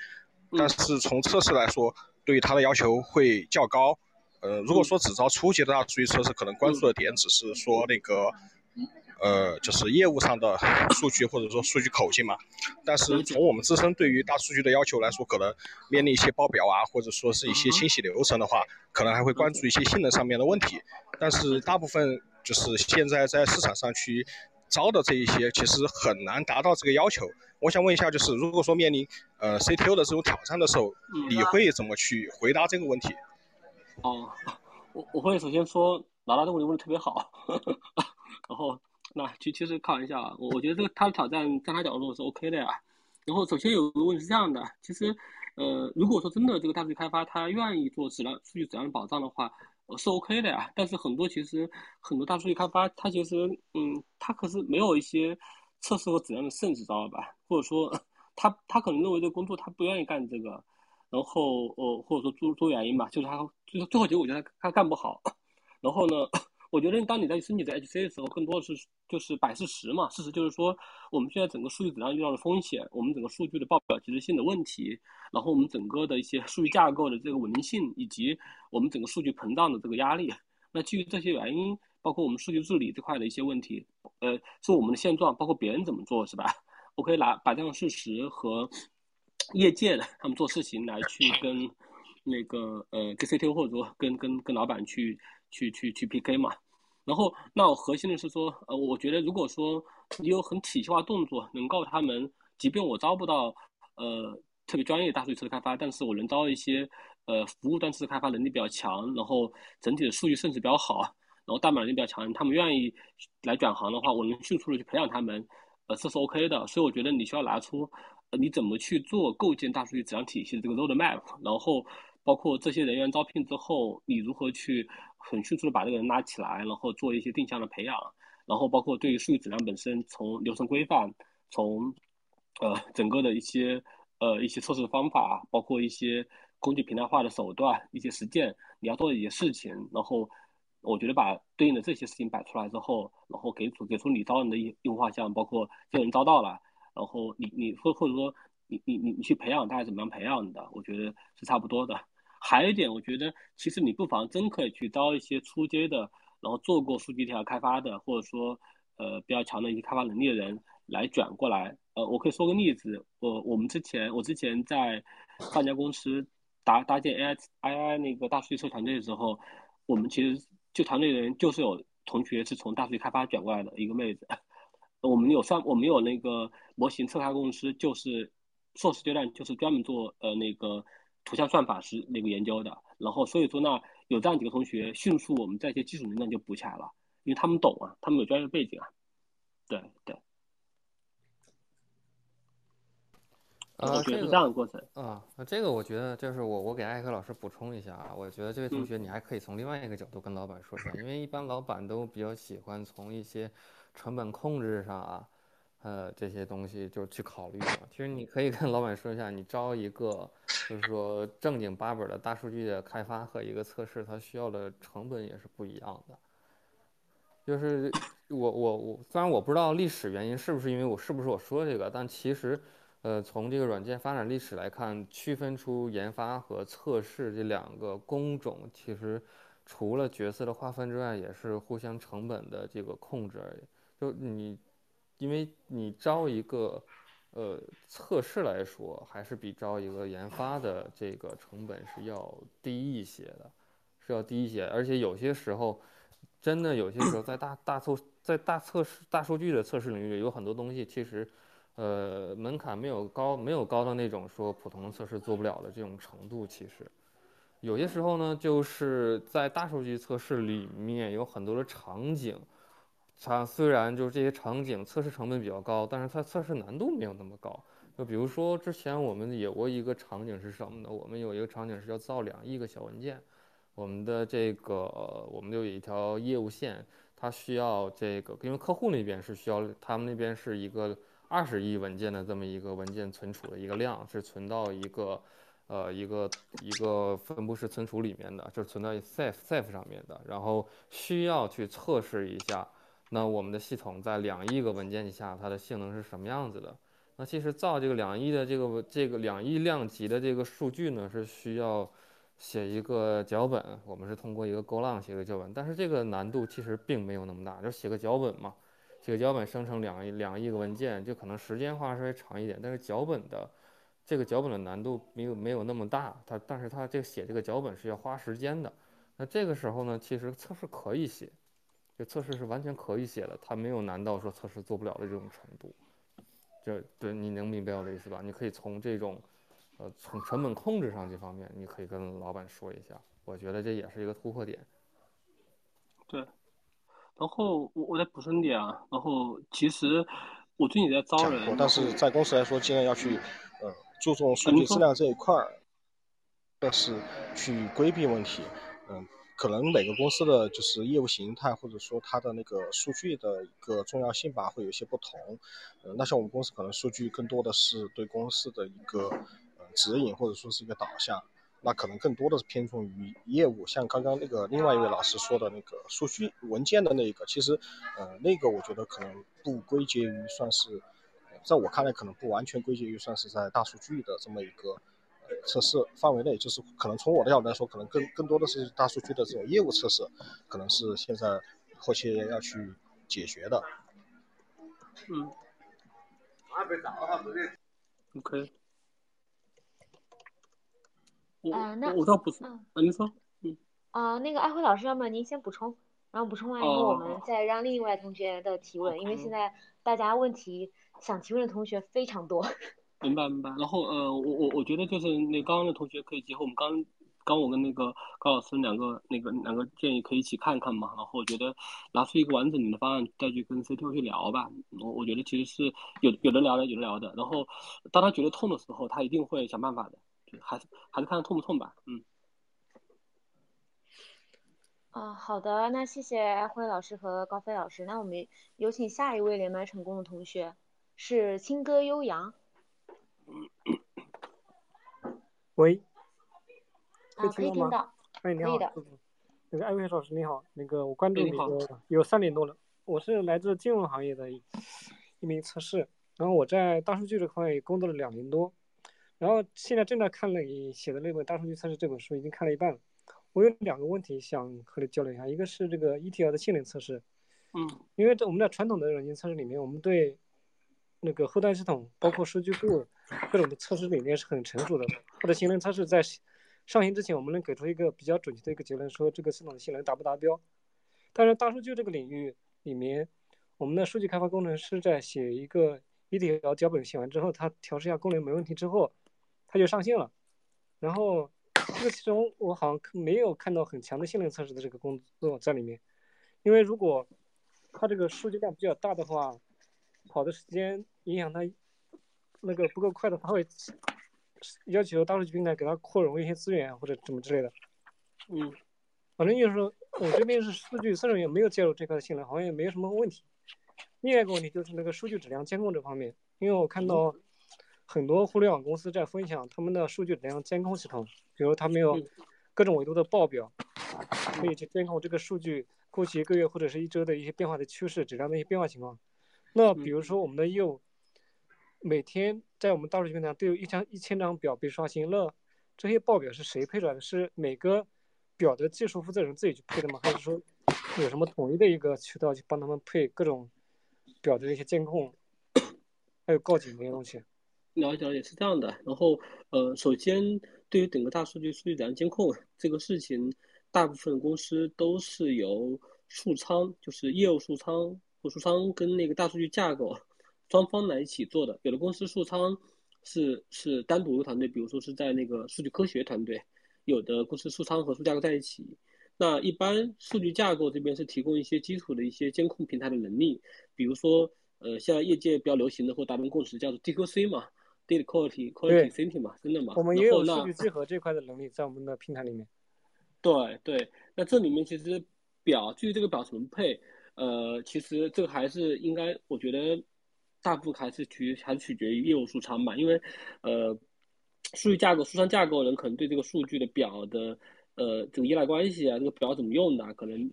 但是从测试来说，对于它的要求会较高。呃，如果说只招初级的大数据测试，可能关注的点只是说那个，呃，就是业务上的数据或者说数据口径嘛。但是从我们自身对于大数据的要求来说，可能面临一些报表啊，或者说是一些清洗流程的话，可能还会关注一些性能上面的问题。但是大部分就是现在在市场上去招的这一些，其实很难达到这个要求。我想问一下，就是如果说面临呃 CTO 的这种挑战的时候，你会怎么去回答这个问题？哦，我我会首先说，老大这个问题问的特别好，然后那其其实开玩笑啊，我我觉得这个他的挑战在他角度是 OK 的呀。然后首先有个问题是这样的，其实呃如果说真的这个大数据开发他愿意做质量数据质量的保障的话，是 OK 的呀。但是很多其实很多大数据开发他其实嗯他可是没有一些。测试和质量的甚至知道吧？或者说，他他可能认为这个工作他不愿意干这个，然后呃或者说诸多原因吧，就是他最后最后结果我觉得他他干不好。然后呢，我觉得当你在申请在 HC 的时候，更多的是就是摆事实嘛。事实就是说，我们现在整个数据质量遇到了风险，我们整个数据的报表及时性的问题，然后我们整个的一些数据架构的这个稳定性，以及我们整个数据膨胀的这个压力。那基于这些原因，包括我们数据治理这块的一些问题，呃，是我们的现状，包括别人怎么做，是吧？我可以拿把这样事实和业界的他们做事情来去跟那个呃跟 CTO 或者说跟跟跟老板去去去去 PK 嘛。然后那我核心的是说，呃，我觉得如果说你有很体系化动作，能够他们，即便我招不到呃特别专业大数据测试开发，但是我能招一些呃服务端测试开发能力比较强，然后整体的数据甚至比较好，然后代码能力比较强，他们愿意来转行的话，我能迅速的去培养他们。呃，这是 OK 的，所以我觉得你需要拿出，你怎么去做构建大数据质量体系的这个 roadmap，然后包括这些人员招聘之后，你如何去很迅速的把这个人拉起来，然后做一些定向的培养，然后包括对于数据质量本身，从流程规范，从呃整个的一些呃一些测试方法，包括一些工具平台化的手段，一些实践，你要做的一些事情，然后。我觉得把对应的这些事情摆出来之后，然后给出给出你招人的用用画像，包括这个人招到了，然后你你或或者说你你你你去培养大概怎么样培养的，我觉得是差不多的。还有一点，我觉得其实你不妨真可以去招一些出街的，然后做过数据条开发的，或者说呃比较强的一些开发能力的人来转过来。呃，我可以说个例子，我我们之前我之前在上家公司搭搭建 AI AI 那个大数据测团队的时候，我们其实。就团队人就是有同学是从大数据开发转过来的一个妹子，我们有算我们有那个模型测开公司，就是硕士阶段就是专门做呃那个图像算法是那个研究的，然后所以说呢有这样几个同学，迅速我们在一些基础能力就补起来了，因为他们懂啊，他们有专业背景啊，对对。呃，这样的过程。啊，那这个我觉得就是我我给艾克老师补充一下啊，我觉得这位同学你还可以从另外一个角度跟老板说一下，因为一般老板都比较喜欢从一些成本控制上啊，呃这些东西就去考虑嘛。其实你可以跟老板说一下，你招一个就是说正经八本的大数据的开发和一个测试，它需要的成本也是不一样的。就是我我我虽然我不知道历史原因是不是因为我是不是我说这个，但其实。呃，从这个软件发展历史来看，区分出研发和测试这两个工种，其实除了角色的划分之外，也是互相成本的这个控制而已。就你，因为你招一个呃测试来说，还是比招一个研发的这个成本是要低一些的，是要低一些。而且有些时候，真的有些时候在大大测在大测试大数据的测试领域，有很多东西其实。呃，门槛没有高，没有高到那种说普通测试做不了的这种程度。其实，有些时候呢，就是在大数据测试里面有很多的场景，它虽然就是这些场景测试成本比较高，但是它测试难度没有那么高。就比如说之前我们有过一个场景是什么呢？我们有一个场景是要造两亿个小文件，我们的这个我们就有一条业务线，它需要这个，因为客户那边是需要，他们那边是一个。二十亿文件的这么一个文件存储的一个量是存到一个，呃，一个一个分布式存储里面的，就是存到 Ceph Ceph 上面的。然后需要去测试一下，那我们的系统在两亿个文件下它的性能是什么样子的？那其实造这个两亿的这个这个两亿量级的这个数据呢，是需要写一个脚本。我们是通过一个 GoLang 写个脚本，但是这个难度其实并没有那么大，就写个脚本嘛。写个脚本生成两亿两亿个文件，就可能时间花稍微长一点，但是脚本的这个脚本的难度没有没有那么大。它但是它这个写这个脚本是要花时间的。那这个时候呢，其实测试可以写，就测试是完全可以写的，它没有难到说测试做不了的这种程度。就对，你能明白我的意思吧？你可以从这种呃从成本控制上这方面，你可以跟老板说一下。我觉得这也是一个突破点。对。然后我我再补充点啊，然后其实我最近在招人，但是在公司来说，尽量要去呃注重数据质量这一块儿，但是去规避问题。嗯，可能每个公司的就是业务形态或者说它的那个数据的一个重要性吧，会有一些不同。呃，那像我们公司可能数据更多的是对公司的一个呃指引或者说是一个导向。那可能更多的是偏重于业务。像刚刚那个另外一位老师说的那个数据文件的那个，其实，呃，那个我觉得可能不归结于算是，在我看来可能不完全归结于算是在大数据的这么一个测试范围内。就是可能从我的角度来说，可能更更多的是大数据的这种业务测试，可能是现在后期要去解决的。嗯。OK。呃，那我倒不是，啊，您说，嗯，啊，那个艾辉老师，要么您先补充，然后补充完以后，我们再让另外同学的提问，因为现在大家问题想提问的同学非常多。明白明白，然后呃，我我我觉得就是那刚刚的同学可以结合我们刚刚我跟那个高老师两个那个两个建议可以一起看看嘛，然后我觉得拿出一个完整的方案再去跟 CTO 去聊吧，我我觉得其实是有有的聊的有的聊的，然后当他觉得痛的时候，他一定会想办法的。还是还是看痛不痛吧，嗯。啊，好的，那谢谢辉老师和高飞老师。那我们有请下一位连麦成功的同学，是青歌悠扬。喂，啊，可以听到。哎，你好。那个艾薇老师你好，那个我关注你的有三年多了，我是来自金融行业的一名测试，然后我在大数据这块工作了两年多。然后现在正在看了你写的那本《大数据测试》这本书，已经看了一半了。我有两个问题想和你交流一下，一个是这个 ETL 的性能测试，嗯，因为在我们在传统的软件测试里面，我们对那个后端系统，包括数据库各种的测试理念是很成熟的。或者性能测试在上线之前，我们能给出一个比较准确的一个结论，说这个系统的性能达不达标。但是大数据这个领域里面，我们的数据开发工程师在写一个 ETL 脚本写完之后，他调试一下功能没问题之后。它就上线了，然后这个其中我好像没有看到很强的性能测试的这个工作在里面，因为如果它这个数据量比较大的话，跑的时间影响它那个不够快的，他会要求大数据平台给他扩容一些资源或者什么之类的。嗯，反正就是说我这边是数据虽然也没有介入这块的性能，好像也没有什么问题。另外一个问题就是那个数据质量监控这方面，因为我看到。很多互联网公司在分享他们的数据质量监控系统，比如他们有各种维度的报表，可以去监控这个数据过去一个月或者是一周的一些变化的趋势、质量的一些变化情况。那比如说我们的业务每天在我们大数据平台都有一张一千张表被刷新，那这些报表是谁配出来的？是每个表的技术负责人自己去配的吗？还是说有什么统一的一个渠道去帮他们配各种表的一些监控，还有告警这些东西？了解了解是这样的，然后呃，首先对于整个大数据数据质量监控这个事情，大部分公司都是由数仓，就是业务数仓或数仓跟那个大数据架构双方来一起做的。有的公司数仓是是单独一个团队，比如说是在那个数据科学团队；有的公司数仓和数架构在一起。那一般数据架构这边是提供一些基础的一些监控平台的能力，比如说呃，像业界比较流行的或达成共识叫做 DQC 嘛。Data quality quality setting 嘛，真的嘛。我们也有数据集合这块的能力在我们的平台里面。对对，那这里面其实表至于这个表怎么配，呃，其实这个还是应该，我觉得大部分还是取还是取决于业务数仓吧，因为呃，数据架构、数仓架构人可能对这个数据的表的呃这个依赖关系啊，这个表怎么用的，可能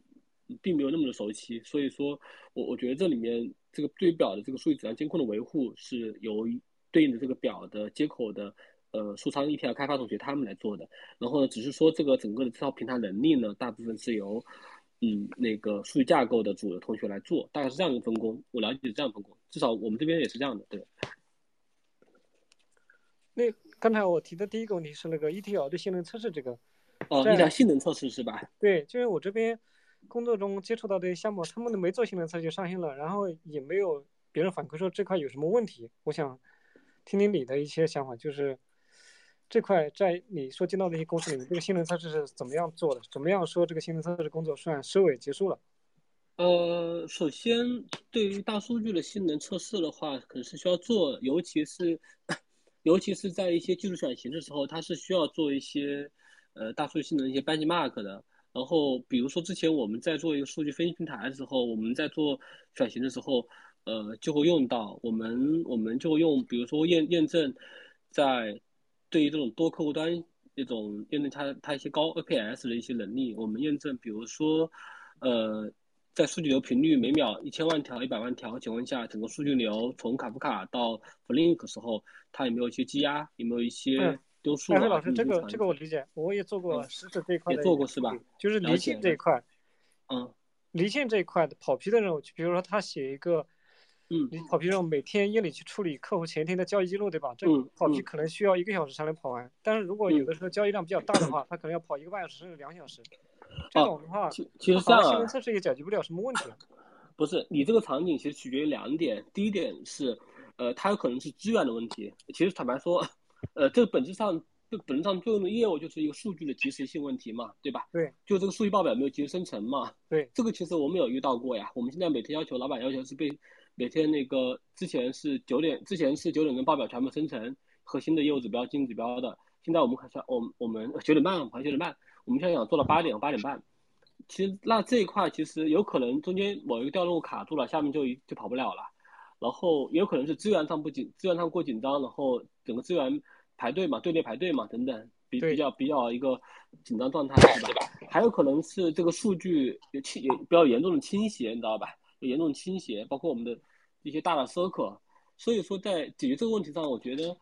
并没有那么的熟悉，所以说我我觉得这里面这个对表的这个数据质量监控的维护是由。对应的这个表的接口的，呃，数仓 ETL 开发同学他们来做的，然后呢，只是说这个整个的这套平台能力呢，大部分是由，嗯，那个数据架构的组的同学来做，大概是这样一个分工。我了解是这样分工，至少我们这边也是这样的，对。那刚才我提的第一个问题是那个 ETL 的性能测试，这个，哦，ETL 性能测试是吧？对，就是我这边工作中接触到的项目，他们都没做性能测试就上线了，然后也没有别人反馈说这块有什么问题，我想。听听你的一些想法，就是这块在你所见到的一些公司里面，这个性能测试是怎么样做的？怎么样说这个性能测试工作算收尾结束了？呃，首先对于大数据的性能测试的话，可能是需要做，尤其是 尤其是在一些技术转型的时候，它是需要做一些呃大数据性能一些 benchmark 的。然后比如说之前我们在做一个数据分析平台的时候，我们在做转型的时候。呃，就会用到我们，我们就用，比如说验验证，在对于这种多客户端那种验证它它一些高 APS 的一些能力。我们验证，比如说，呃，在数据流频率每秒一千万条、一百万条情况下，整个数据流从卡夫卡到 Flink 时候，它有没有一些积压，有没有一些丢数？艾辉老师，这个这个我理解，我也做过实时这一块也做过是吧？就是离线这一块，嗯，离线这一块的跑批的任务，就比如说他写一个。嗯，你跑批任务每天夜里去处理客户前一天的交易记录，对吧？这跑批可能需要一个小时才能跑完。但是如果有的时候交易量比较大的话，他可能要跑一个半小时甚至两小时。这种的话，其实这样啊，性能测试也解决不了什么问题。不是，你这个场景其实取决于两点。第一点是，呃，它有可能是资源的问题。其实坦白说，呃，这个本质上，这本质上作用的业务就是一个数据的及时性问题嘛，对吧？对。就这个数据报表没有及时生成嘛？对。这个其实我们有遇到过呀。我们现在每天要求老板要求是被。每天那个之前是九点，之前是九点钟报表全部生成，核心的业务指标、经营指标的。现在我们可算我我们九点半，好像九点半，我们现在想做到八点八点半。其实那这一块其实有可能中间某一个调任务卡住了，下面就就跑不了了。然后也有可能是资源上不紧，资源上过紧张，然后整个资源排队嘛，队列排队嘛等等，比比较比较一个紧张状态，对吧？还有可能是这个数据有倾有比较严重的倾斜，你知道吧？有严重倾斜，包括我们的一些大的 circle，所以说在解决这个问题上，我觉得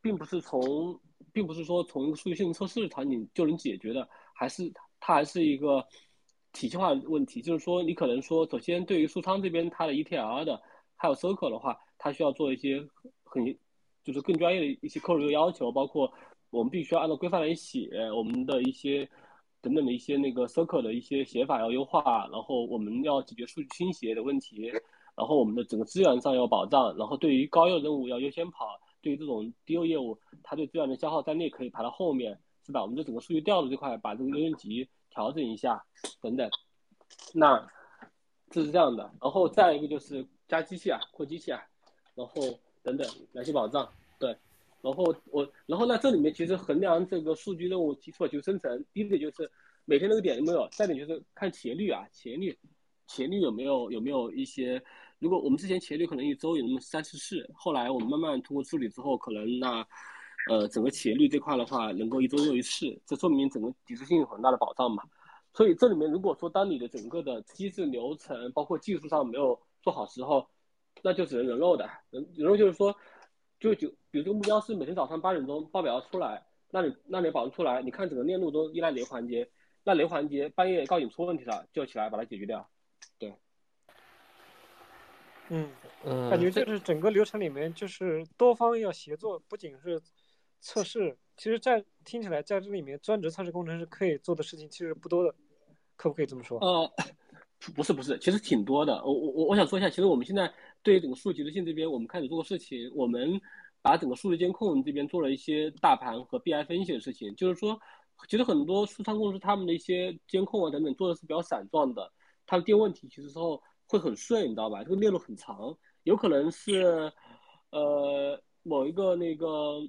并不是从，并不是说从数据性能测试的场景就能解决的，还是它还是一个体系化问题。就是说，你可能说，首先对于数仓这边它的 ETL 的还有 circle 的话，它需要做一些很就是更专业的一些客户要求，包括我们必须要按照规范来写我们的一些。等等的一些那个 circle 的一些写法要优化，然后我们要解决数据倾斜的问题，然后我们的整个资源上要保障，然后对于高优任务要优先跑，对于这种低优业务，它对资源的消耗在内可以排到后面，是吧？我们的整个数据调度这块把这个优先级调整一下，等等。那这是这样的，然后再一个就是加机器啊，扩机器啊，然后等等来去保障，对。然后我，然后那，这里面其实衡量这个数据任务提出就生成，第一个就是每天那个点有没有，再点就是看企业率啊，企业率，企业率有没有有没有一些，如果我们之前企业率可能一周有那么三四次，后来我们慢慢通过处理之后，可能那，呃，整个企业率这块的话能够一周做一次，这说明整个及时性有很大的保障嘛。所以这里面如果说当你的整个的机制流程包括技术上没有做好时候，那就只能人肉的，人人肉就是说。就就比如这个目标是每天早上八点钟报表要出来，那你那你保证出来，你看整个链路都依赖哪个环节？那哪个环节半夜告诉你出问题了，就起来把它解决掉。对，嗯嗯，感觉就是整个流程里面就是多方要协作，不仅是测试，其实，在听起来在这里面专职测试工程师可以做的事情其实不多的，可不可以这么说？呃，不是不是，其实挺多的。我我我我想说一下，其实我们现在。对于整个数据及时性这边，我们开始做的事情，我们把整个数据监控这边做了一些大盘和 BI 分析的事情。就是说，其实很多数仓公司他们的一些监控啊等等做的是比较散状的，它的定问题其实之后会很顺，你知道吧？这个链路很长，有可能是呃某一个那个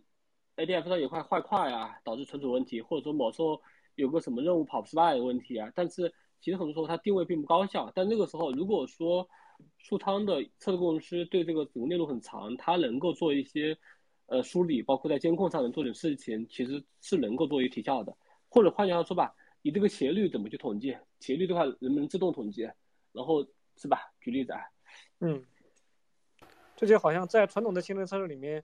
ADF 上有块坏块啊，导致存储问题，或者说某时候有个什么任务跑失败的问题啊。但是其实很多时候它定位并不高效。但那个时候如果说数仓的测试工程师对这个整个链路很长，他能够做一些呃梳理，包括在监控上能做点事情，其实是能够做一提效的。或者换句话说吧，你这个斜率怎么去统计？斜率的话能不能自动统计？然后是吧？举例子啊，嗯，这就好像在传统的性能测试里面，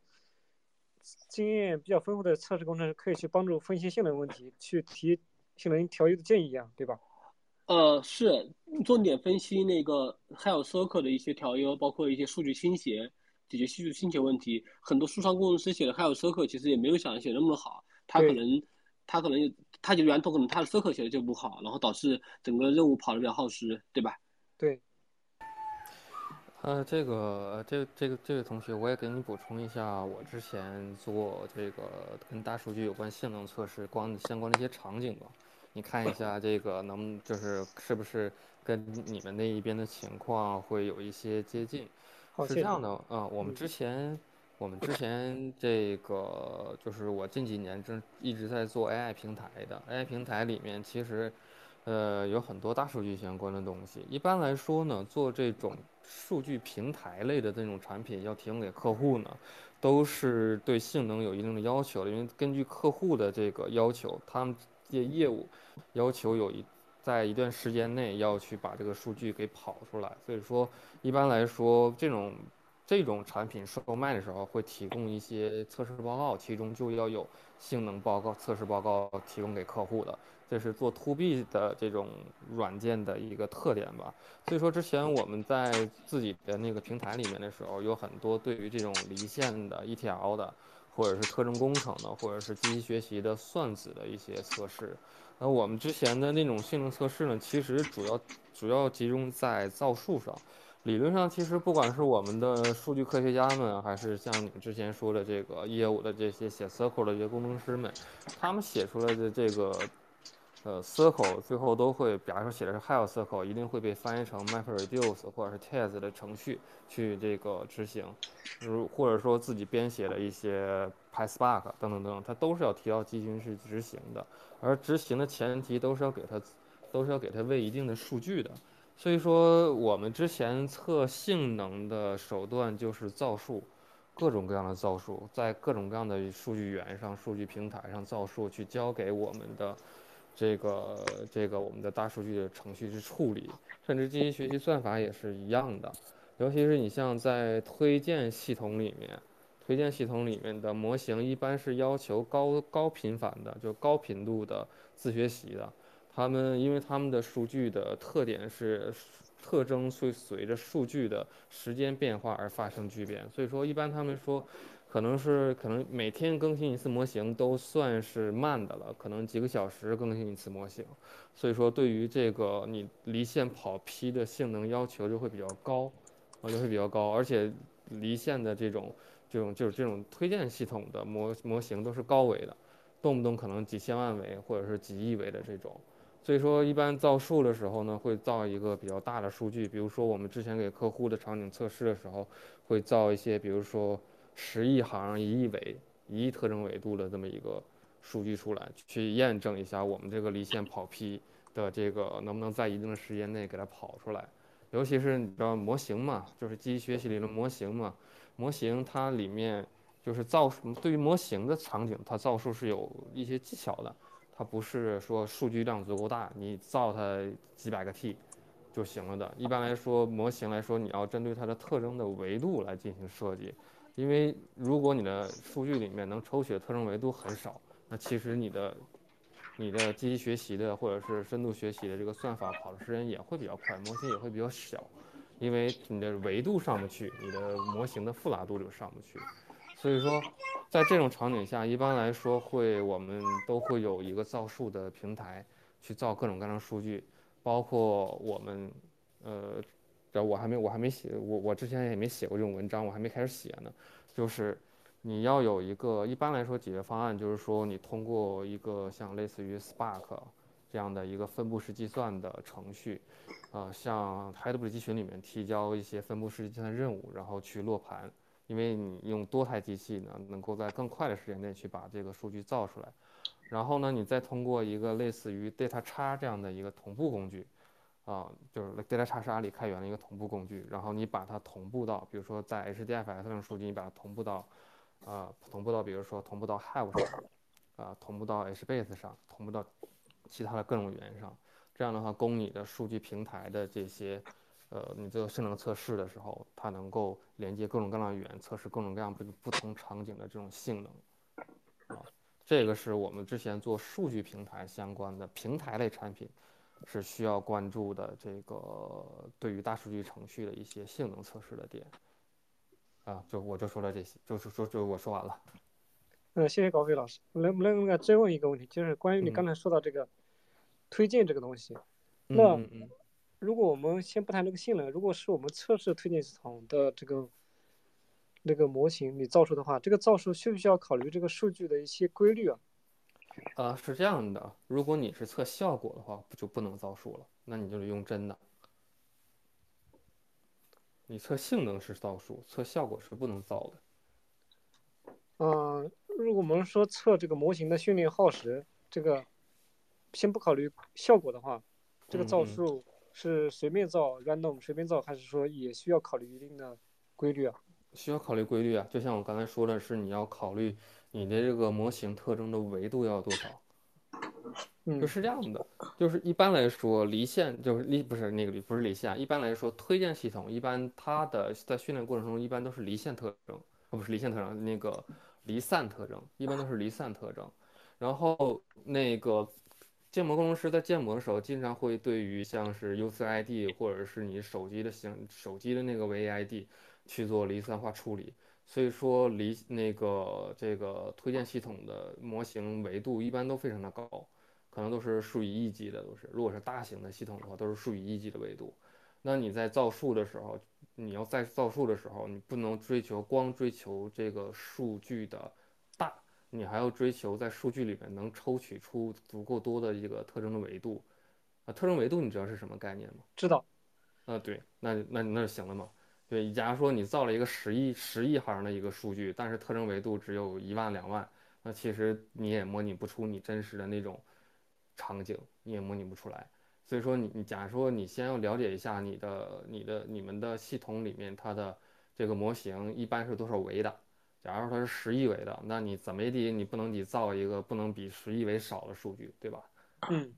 经验比较丰富的测试工程师可以去帮助分析性能问题，去提性能调优的建议啊，对吧？呃，是重点分析那个还有 circle 的一些调优，包括一些数据倾斜，解决数据倾斜问题。很多数商工程师写的还有 circle，其实也没有想写那么好。他可能他可能他就源头可能他的 circle 写的就不好，然后导致整个任务跑的比较耗时，对吧？对。呃，这个这这个这位同学，我也给你补充一下，我之前做这个跟大数据有关性能测试光相关的一些场景吧。你看一下这个能就是是不是跟你们那一边的情况会有一些接近？是这样的啊，我们之前我们之前这个就是我近几年正一直在做 AI 平台的 AI 平台里面，其实呃有很多大数据相关的东西。一般来说呢，做这种数据平台类的这种产品要提供给客户呢，都是对性能有一定的要求的，因为根据客户的这个要求，他们业业务要求有一在一段时间内要去把这个数据给跑出来，所以说一般来说这种这种产品售卖的时候会提供一些测试报告，其中就要有性能报告、测试报告提供给客户的。这是做 to B 的这种软件的一个特点吧。所以说，之前我们在自己的那个平台里面的时候，有很多对于这种离线的 ETL 的，或者是特征工程的，或者是机器学习的算子的一些测试。那我们之前的那种性能测试呢，其实主要主要集中在造数上。理论上，其实不管是我们的数据科学家们，还是像你们之前说的这个业务的这些写 circle 的这些工程师们，他们写出来的这个。呃，circle 最后都会，比方说写的是 hello circle，一定会被翻译成 MapReduce 或者是 Test 的程序去这个执行，如或者说自己编写的一些 PySpark 等等等，它都是要提到集群去执行的。而执行的前提都是要给它，都是要给它喂一定的数据的。所以说，我们之前测性能的手段就是造数，各种各样的造数，在各种各样的数据源上、数据平台上造数，去交给我们的。这个这个我们的大数据的程序去处理，甚至机器学习算法也是一样的。尤其是你像在推荐系统里面，推荐系统里面的模型一般是要求高高频繁的，就高频度的自学习的。他们因为他们的数据的特点是特征会随着数据的时间变化而发生巨变，所以说一般他们说。可能是可能每天更新一次模型都算是慢的了，可能几个小时更新一次模型，所以说对于这个你离线跑批的性能要求就会比较高，啊就会比较高，而且离线的这种这种就是这种推荐系统的模模型都是高维的，动不动可能几千万维或者是几亿维的这种，所以说一般造数的时候呢会造一个比较大的数据，比如说我们之前给客户的场景测试的时候会造一些，比如说。十亿行、一亿维、一亿特征维度的这么一个数据出来，去验证一下我们这个离线跑批的这个能不能在一定的时间内给它跑出来。尤其是你知道模型嘛，就是机器学习里的模型嘛，模型它里面就是造对于模型的场景，它造数是有一些技巧的，它不是说数据量足够大，你造它几百个 T 就行了的。一般来说，模型来说，你要针对它的特征的维度来进行设计。因为如果你的数据里面能抽取的特征维度很少，那其实你的你的机器学习的或者是深度学习的这个算法跑的时间也会比较快，模型也会比较小，因为你的维度上不去，你的模型的复杂度就上不去。所以说，在这种场景下，一般来说会我们都会有一个造数的平台去造各种各样的数据，包括我们呃。这我还没我还没写我我之前也没写过这种文章，我还没开始写呢。就是你要有一个一般来说解决方案，就是说你通过一个像类似于 Spark 这样的一个分布式计算的程序，呃，像 Hadoop 集群里面提交一些分布式计算任务，然后去落盘。因为你用多台机器呢，能够在更快的时间内去把这个数据造出来。然后呢，你再通过一个类似于 Data 叉这样的一个同步工具。啊，就是 Data 叉是阿里开源的一个同步工具，然后你把它同步到，比如说在 HDFS 上数据，你把它同步到，呃，同步到，比如说同步到 Hive 上，啊，同步到 HBase 上，同步到其他的各种语言上，这样的话，供你的数据平台的这些，呃，你这个性能测试的时候，它能够连接各种各样的语言，测试各种各样不不同场景的这种性能，啊，这个是我们之前做数据平台相关的平台类产品。是需要关注的，这个对于大数据程序的一些性能测试的点，啊，就我就说了这些，就是说就我说完了。嗯，谢谢高飞老师。能不能再问一个问题，就是关于你刚才说到这个推荐这个东西，那如果我们先不谈这个性能，如果是我们测试推荐系统的这个那个模型你造出的话，这个造出需不需要考虑这个数据的一些规律啊？呃，是这样的，如果你是测效果的话，不就不能造数了？那你就得用真的。你测性能是造数，测效果是不能造的。嗯，如果我们说测这个模型的训练耗时，这个先不考虑效果的话，这个造数是随便造 random 随便造，还是说也需要考虑一定的规律啊？需要考虑规律啊，就像我刚才说的是，你要考虑你的这个模型特征的维度要多少。嗯就是这样的，就是一般来说，离线就是离不是那个离不是离线啊，一般来说，推荐系统一般它的在训练过程中一般都是离线特征，哦不是离线特征，那个离散特征，一般都是离散特征。然后那个建模工程师在建模的时候，经常会对于像是 UCID 或者是你手机的型手机的那个 VAID 去做离散化处理。所以说离那个这个推荐系统的模型维度一般都非常的高。可能都是数以亿计的，都是。如果是大型的系统的话，都是数以亿计的维度。那你在造数的时候，你要在造数的时候，你不能追求光追求这个数据的大，你还要追求在数据里面能抽取出足够多的一个特征的维度。啊，特征维度你知道是什么概念吗？知道，啊，对，那那那就行了嘛。对，假如说你造了一个十亿十亿行的一个数据，但是特征维度只有一万两万，那其实你也模拟不出你真实的那种。场景你也模拟不出来，所以说你你假如说你先要了解一下你的你的你们的系统里面它的这个模型一般是多少维的，假如说它是十亿维的，那你怎么也得你不能你造一个不能比十亿维少的数据，对吧？嗯，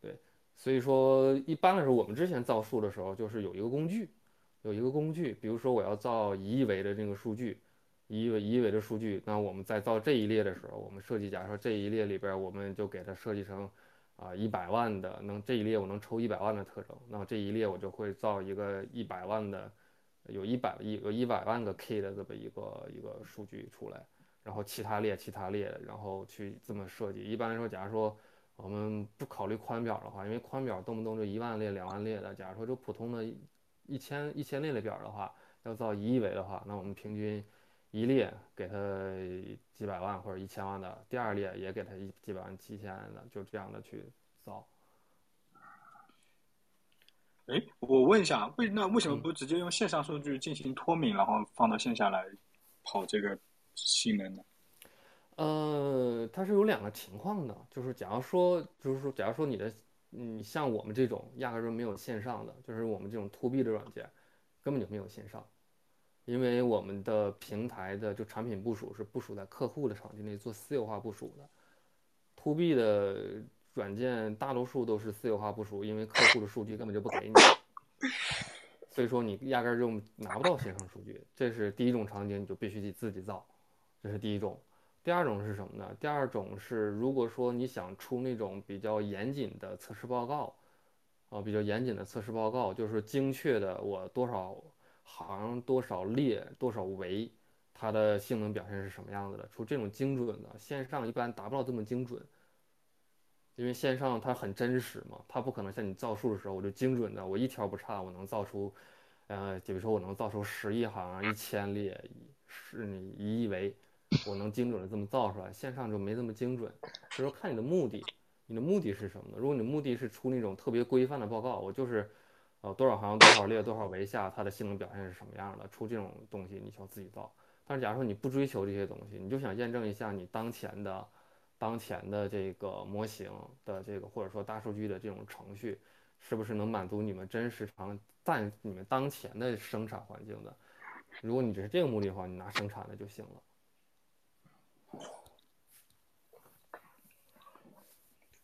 对，所以说一般来说我们之前造数的时候就是有一个工具，有一个工具，比如说我要造一亿维的这个数据。一亿维一亿维的数据，那我们在造这一列的时候，我们设计，假如说这一列里边，我们就给它设计成，啊一百万的，能这一列我能抽一百万的特征，那么这一列我就会造一个一百万的，有一百亿有一百万个 K 的这么一个一个数据出来，然后其他列其他列，然后去这么设计。一般来说，假如说我们不考虑宽表的话，因为宽表动不动就一万列两万列的，假如说就普通的一千一千列的表的话，要造一亿维的话，那我们平均。一列给它几百万或者一千万的，第二列也给它一几百万、几千万的，就这样的去造。哎，我问一下，为那为什么不直接用线上数据进行脱敏，然后放到线下来跑这个性能呢？呃，它是有两个情况的，就是假如说，就是说，假如说你的，你像我们这种压根就没有线上的，就是我们这种 to B 的软件，根本就没有线上。因为我们的平台的就产品部署是部署在客户的场地内做私有化部署的，to B 的软件大多数都是私有化部署，因为客户的数据根本就不给你，所以说你压根就拿不到线上数据。这是第一种场景，你就必须得自己造，这是第一种。第二种是什么呢？第二种是如果说你想出那种比较严谨的测试报告，啊，比较严谨的测试报告，就是精确的我多少。行多少列多少维，它的性能表现是什么样子的？出这种精准的，线上一般达不到这么精准，因为线上它很真实嘛，它不可能像你造数的时候，我就精准的，我一条不差，我能造出，呃，比如说我能造出十亿行、一千列、是你一亿维，我能精准的这么造出来，线上就没这么精准。所以说看你的目的，你的目的是什么呢？如果你的目的是出那种特别规范的报告，我就是。呃，多少行多少列多少维下，它的性能表现是什么样的？出这种东西你需要自己造。但是假如说你不追求这些东西，你就想验证一下你当前的、当前的这个模型的这个或者说大数据的这种程序，是不是能满足你们真实常在你们当前的生产环境的？如果你只是这个目的的话，你拿生产的就行了。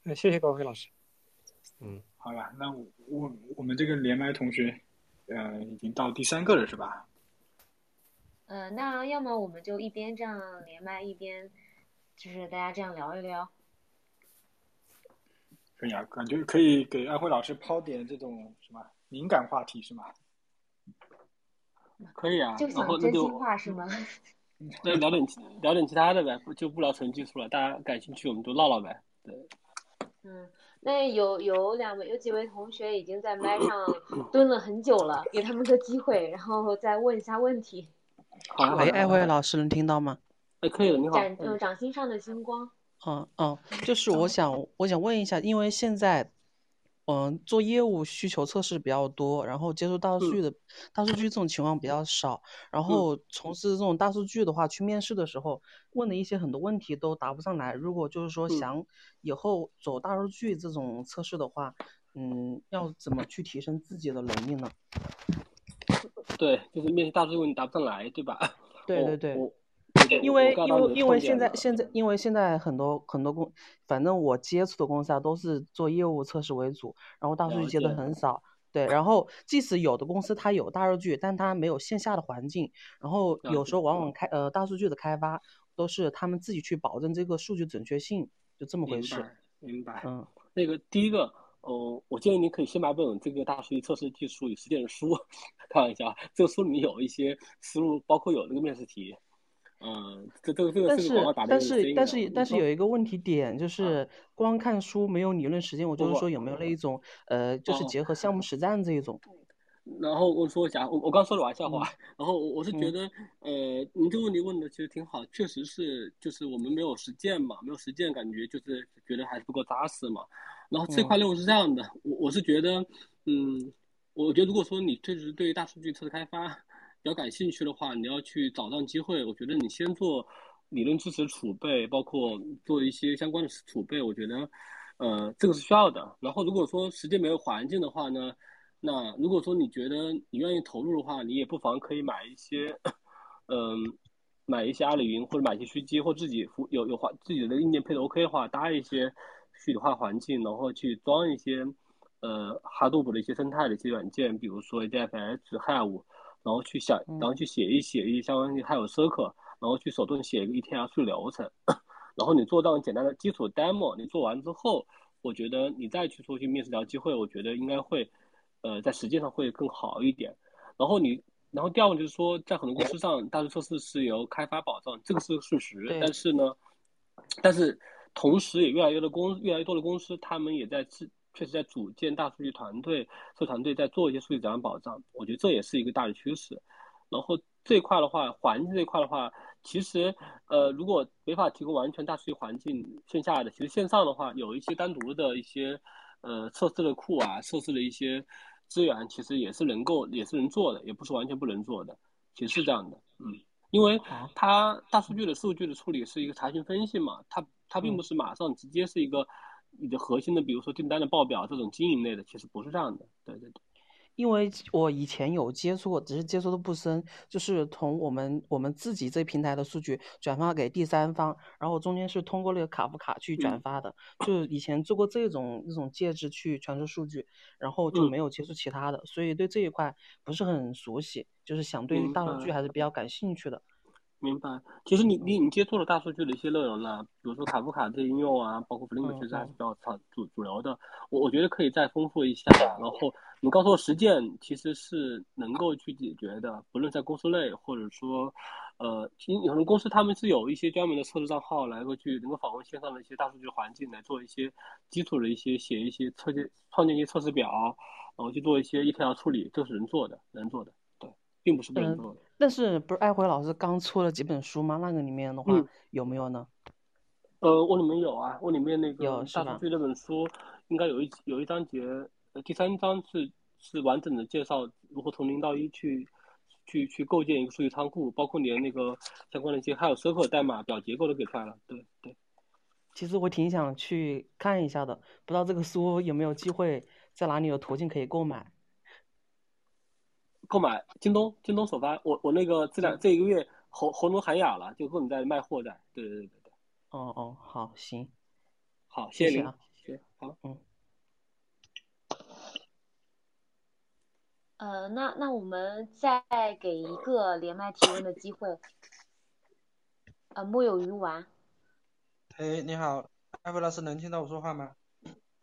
那谢谢高飞老师。嗯。好了，那我我们这个连麦同学，呃，已经到第三个了，是吧？呃，那要么我们就一边这样连麦，一边就是大家这样聊一聊。可以啊，感觉可以给安徽老师抛点这种什么敏感话题，是吗？可以啊，就然后那就真心话是吗？那聊点聊点其他的呗，不就不聊纯技术了，大家感兴趣我们就唠唠呗。对。嗯。那有有两位有几位同学已经在麦上蹲了很久了，给他们个机会，然后再问一下问题。好喂，艾辉老师能听到吗？哎，可以的，你好。掌嗯，掌心上的星光。嗯嗯，就是 我想我想问一下，因为现在。嗯，做业务需求测试比较多，然后接触大数据的大数据这种情况比较少。然后从事这种大数据的话，去面试的时候问的一些很多问题都答不上来。如果就是说想以后走大数据这种测试的话，嗯，要怎么去提升自己的能力呢？对，就是面试大数据问题答不上来，对吧？对对对。我因为因为因为现在现在因为现在很多很多公，反正我接触的公司啊都是做业务测试为主，然后大数据接的很少。对，然后即使有的公司它有大数据，但它没有线下的环境，然后有时候往往开呃大数据的开发都是他们自己去保证这个数据准确性，就这么回事。明白，明白。嗯，那个第一个，哦，我建议您可以先买本这个大数据测试技术与实践的书，看一下，这个书里面有一些思路，包括有那个面试题。嗯，这这个这个但是但是但是。但是有一个问题点，就是光看书没有理论实践，我就是说有没有那一种呃，就是哦结合项目实战这一种。然后我说一下，我我刚说的玩笑话，然后我我是觉嗯得，呃，您这个问题问的其实挺好，确实是，就是我们没有实践嘛，没有实践，感觉就是觉得还是不够扎实嘛。然后这块嗯任务是这样的，我我是觉得，嗯，我觉得如果说你确实对大数据测试开发比较感兴趣的话，你要去找到机会，我觉得你先做理论知识储备，包括做一些相关的储备，我觉得，呃，这个是需要的。然后如果说实践没有环境的话呢？那如果说你觉得你愿意投入的话，你也不妨可以买一些，嗯，买一些阿里云或者买一些虚机，或自己有有环自己的硬件配的 OK 的话，搭一些虚拟化环境，然后去装一些呃 Hadoop 的一些生态的一些软件，比如说 ADFS、Hive，然后去想，然后去写一写一些相关的 Hive Circle，然后去手动写一个 ETL 数据流程，然后你做到简单的基础 demo，你做完之后，我觉得你再去出去面试聊机会，我觉得应该会。呃，在实践上会更好一点。然后你，然后第二个就是说，在很多公司上，大数据测试是由开发保障，这个是个事实。但是呢，但是同时也越来越多的公，越来越多的公司，他们也在自确实在组建大数据团队，测试团队在做一些数据质量保障。我觉得这也是一个大的趋势。然后这一块的话，环境这一块的话，其实呃，如果没法提供完全大数据环境，线下的，其实线上的话，有一些单独的一些呃测试的库啊，测试的一些资源，其实也是能够也是能做的，也不是完全不能做的，其实是这样的，嗯，因为它大数据的数据的处理是一个查询分析嘛，它它并不是马上直接是一个你的核心的，比如说订单的报表这种经营类的，其实不是这样的，对对对。因为我以前有接触过，只是接触的不深，就是从我们我们自己这平台的数据转发给第三方，然后中间是通过那个卡夫卡去转嗯发的，就以前做过这种这种介质去传输数据，然后就嗯没有接触其他的，所以对这一块不是很熟悉，就是想对明大数据还是比较感兴趣的。明白。其实你你你接触了大数据的一些内容了，比如说卡夫卡这些应用啊，包括 Flink，嗯其实还是嗯比较主主主流的。我我觉得可以再丰富一下。然后你告诉我实践其实是能够去解决的，不论在公司内或者说，呃，其实有的公司他们是有一些专门的测试账号来够去能够访问线上的一些大数据环境来做一些基础的一些写一些测建创建一些测试表，然后去做一些 ETL 处理，这是能做的，能做的，对，并不是不能嗯做的。但是不是艾辉老师刚出了几本书吗？那个里面的话、嗯有没有呢？呃，我里面有啊，我里面那个有大数据那本书，应该有一有一章节，呃，第三章是是完整的介绍如何从零到一去去去构建一个数据仓库，包括连那个相关的一些还有 Circle 代码表结构都给出来了。对对，其实我挺想去看一下的，不知道这个书有没有机会在哪里有途径可以购买。购买京东京东首发，我我那个这两这一个月喉喉咙喊哑了，就各种在卖货在。对对对对对，哦哦，好，行，好，谢谢谢啊，谢谢，好。嗯。呃，那那我们再给一个连麦提问的机会。呃，木有鱼丸，哎，你好，艾弗老师，能听到我说话吗？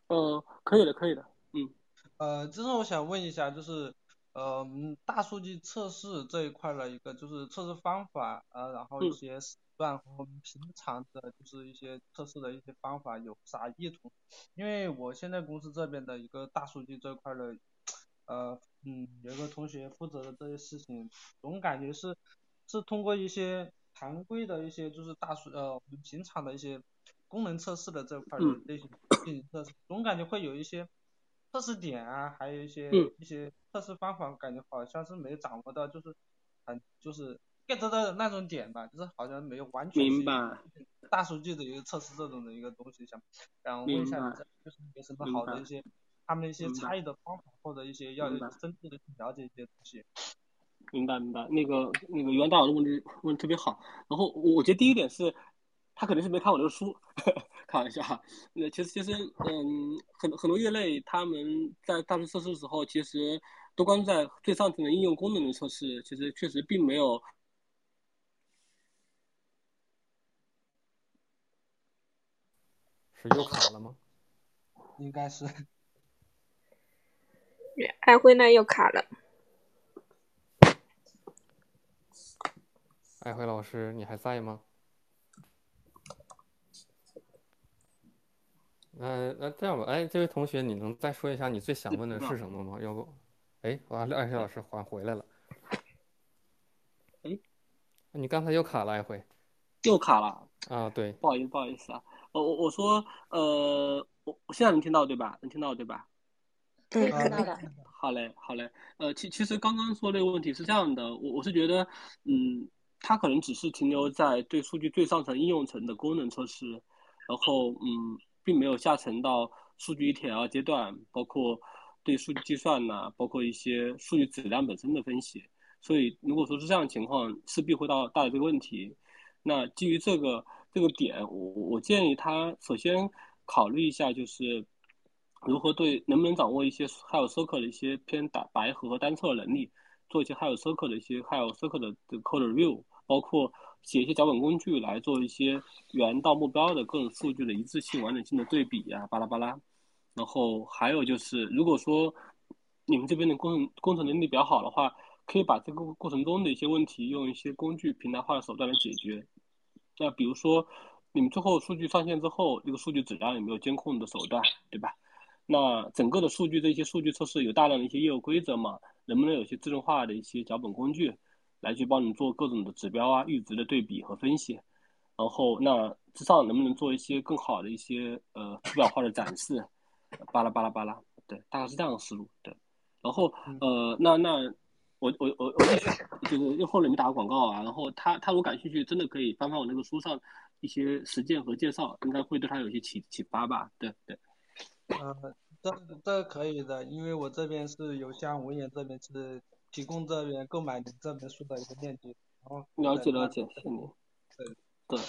嗯，可以的，可以的，嗯。呃，就是我想问一下，就是呃，嗯大数据测试这一块的一个就是测试方法啊、呃，然后一嗯些手段和我们平常的就是一些测试的一些方法有啥异同？因为我现在公司这边的一个大数据这一块的，呃，嗯，有一个同学负责的这些事情，总感觉是是通过一些常规的一些就是大数呃我们平常的一些功能测试的这块的嗯类型进行测试，总感觉会有一些测试点啊，还有一些嗯一些测试方法，感觉好像是没有掌握到，就是很就是 get 的那种点吧，就是好像没有完全明白大数据的一个测试这种的一个东西，想然后问一下你这就是有什么好的一些他们的一些差异的方法，或者一些要深度的去了解一些东西。明白明白。那个那个袁大佬的问题问的特别好。然后我觉得第一点是，他肯定是没看我这个书，开玩笑哈。那其实其实嗯，很很多业内他们在大数测试的时候，其实都关注在最上层的应用功能的测试，其实确实并没有。是又卡了吗？应该是。安徽那又卡了。艾辉老师，你还在吗？那那这样吧，哎，这位同学，你能再说一下你最想问的是什么吗？要不，哎，完了，艾辉老师还回来了。哎，你刚才又卡了，一回。又卡了。啊，对。不好意思，不好意思啊。我我我说，呃，我我现在能听到对吧？能听到对吧？对，听到的。好嘞，好嘞。呃，其其实刚刚说这个问题是这样的，我我是觉得，嗯。它可能只是停留在对数据最上层应用层的功能测试，然后嗯，并没有下沉到数据 ETL 阶段，包括对数据计算呐，包括一些数据质量本身的分析。所以如果说是这样的情况，势必会到带来这个问题。那基于这个这个点，我我建议他首先考虑一下，就是如何对能不能掌握一些 High Circle 的一些偏打白盒和单测能力，做一些 High Circle 的一些 High Circle 的 Code Review。包括写一些脚本工具来做一些源到目标的各种数据的一致性、完整性的对比啊，巴拉巴拉。然后还有就是，如果说你们这边的工程工程能力比较好的话，可以把这个过程中的一些问题用一些工具平台化的手段来解决。那比如说，你们最后数据上线之后，这个数据质量有没有监控的手段，对吧？那整个的数据这些数据测试有大量的一些业务规则嘛？能不能有些自动化的一些脚本工具？来去帮你做各种的指标啊、阈值的对比和分析，然后那之上能不能做一些更好的一些呃图表化的展示，巴拉巴拉巴拉，对，大概是这样的思路，对。然后呃，那那我我我我就是又后面没打个广告啊，然后他他如果感兴趣，真的可以翻翻我那个书上一些实践和介绍，应该会对他有些启启发吧，对对。呃，这这可以的，因为我这边是邮箱文言这边是。提供这边购买这本书的一个链接，然后了解了解，谢谢你。对对。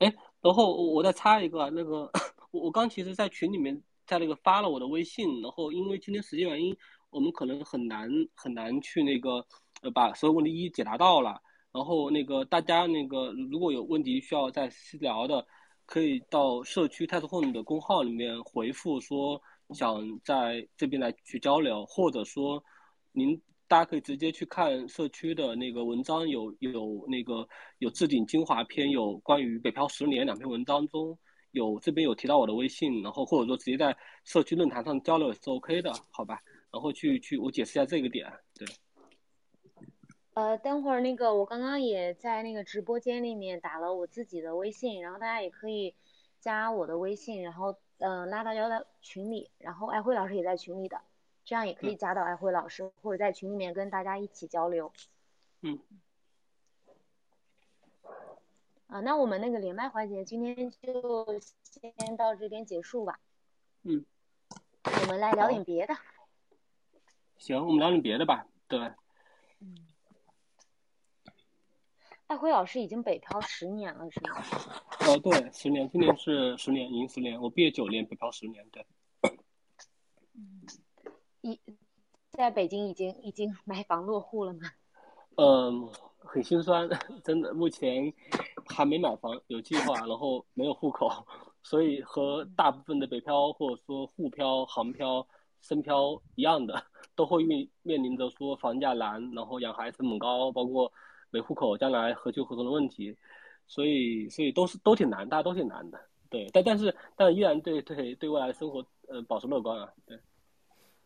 哎，然后我再插一个，那个我我刚其实，在群里面在那个发了我的微信，然后因为今天时间原因，我们可能很难很难去那个呃把所有问题一一解答到了。然后那个大家那个如果有问题需要再私聊的，可以到社区泰 m e 的公号里面回复说想在这边来去交流，或者说。您大家可以直接去看社区的那个文章，有有那个有置顶精华篇，有关于北漂十年两篇文章中有这边有提到我的微信，然后或者说直接在社区论坛上交流也是 OK 的，好吧？然后去去我解释一下这个点，对。呃，等会儿那个我刚刚也在那个直播间里面打了我自己的微信，然后大家也可以加我的微信，然后嗯拉大家到群里，然后爱辉老师也在群里的。这样也可以加到爱辉老师，或者在群里面跟大家一起交流。嗯。啊，那我们那个连麦环节今天就先到这边结束吧。嗯。我们来聊点别的。行，我们聊点别的吧。对。嗯。爱辉老师已经北漂十年了，是吗？哦，对，十年，今年是十年，已经十年。我毕业九年，北漂十年，对。嗯。一在北京已经已经买房落户了吗？嗯，很心酸，真的，目前还没买房，有计划，然后没有户口，所以和大部分的北漂或者说沪漂、杭漂、深漂一样的，都会面面临着说房价难，然后养孩子成本高，包括没户口将来何去何从的问题，所以所以都是都挺难，大家都挺难的，对，但但是但依然对对对未来的生活呃保持乐观啊，对。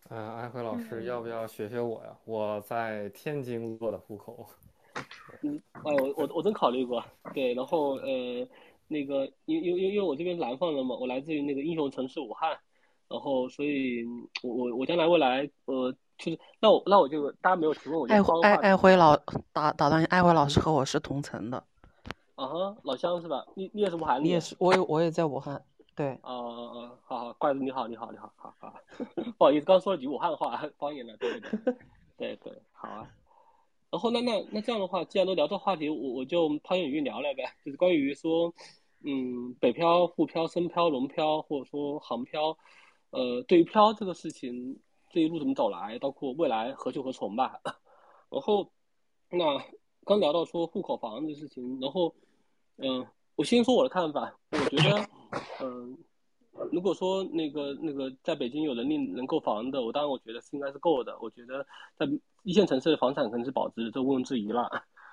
嗯，安辉老师，要不要学学我呀？我在天津落的户口。嗯，哎，我我我真考虑过，对，然后呃，那个，因因因因为我这边是南方人嘛，我来自于那个英雄城市武汉，然后所以，我我我将来未来，呃，就是那我那我就大家没有提问，我就爱爱爱辉老打打断，爱辉老师和我是同城的。啊哈，老乡是吧？你你也是武汉？你也是？我也我也在武汉。对，哦哦哦，好好，怪子你好，你好，你好，好好，不好意思，刚说了句武汉话，方言了，对对对，对对，好啊。然后那那那这样的话，既然都聊这话题，我我就抛言引语聊聊呗，就是关于说，嗯，北漂、沪漂、深漂、龙漂，或者说杭漂，呃，对于漂这个事情，这一路怎么走来，包括未来何去何从吧。然后，那刚聊到说户口房的事情，然后，嗯，我先说我的看法，我觉得，嗯。如果说那个那个在北京有能力能购房的，我当然我觉得是应该是够的。我觉得在一线城市的房产肯定是保值，这毋庸置疑了。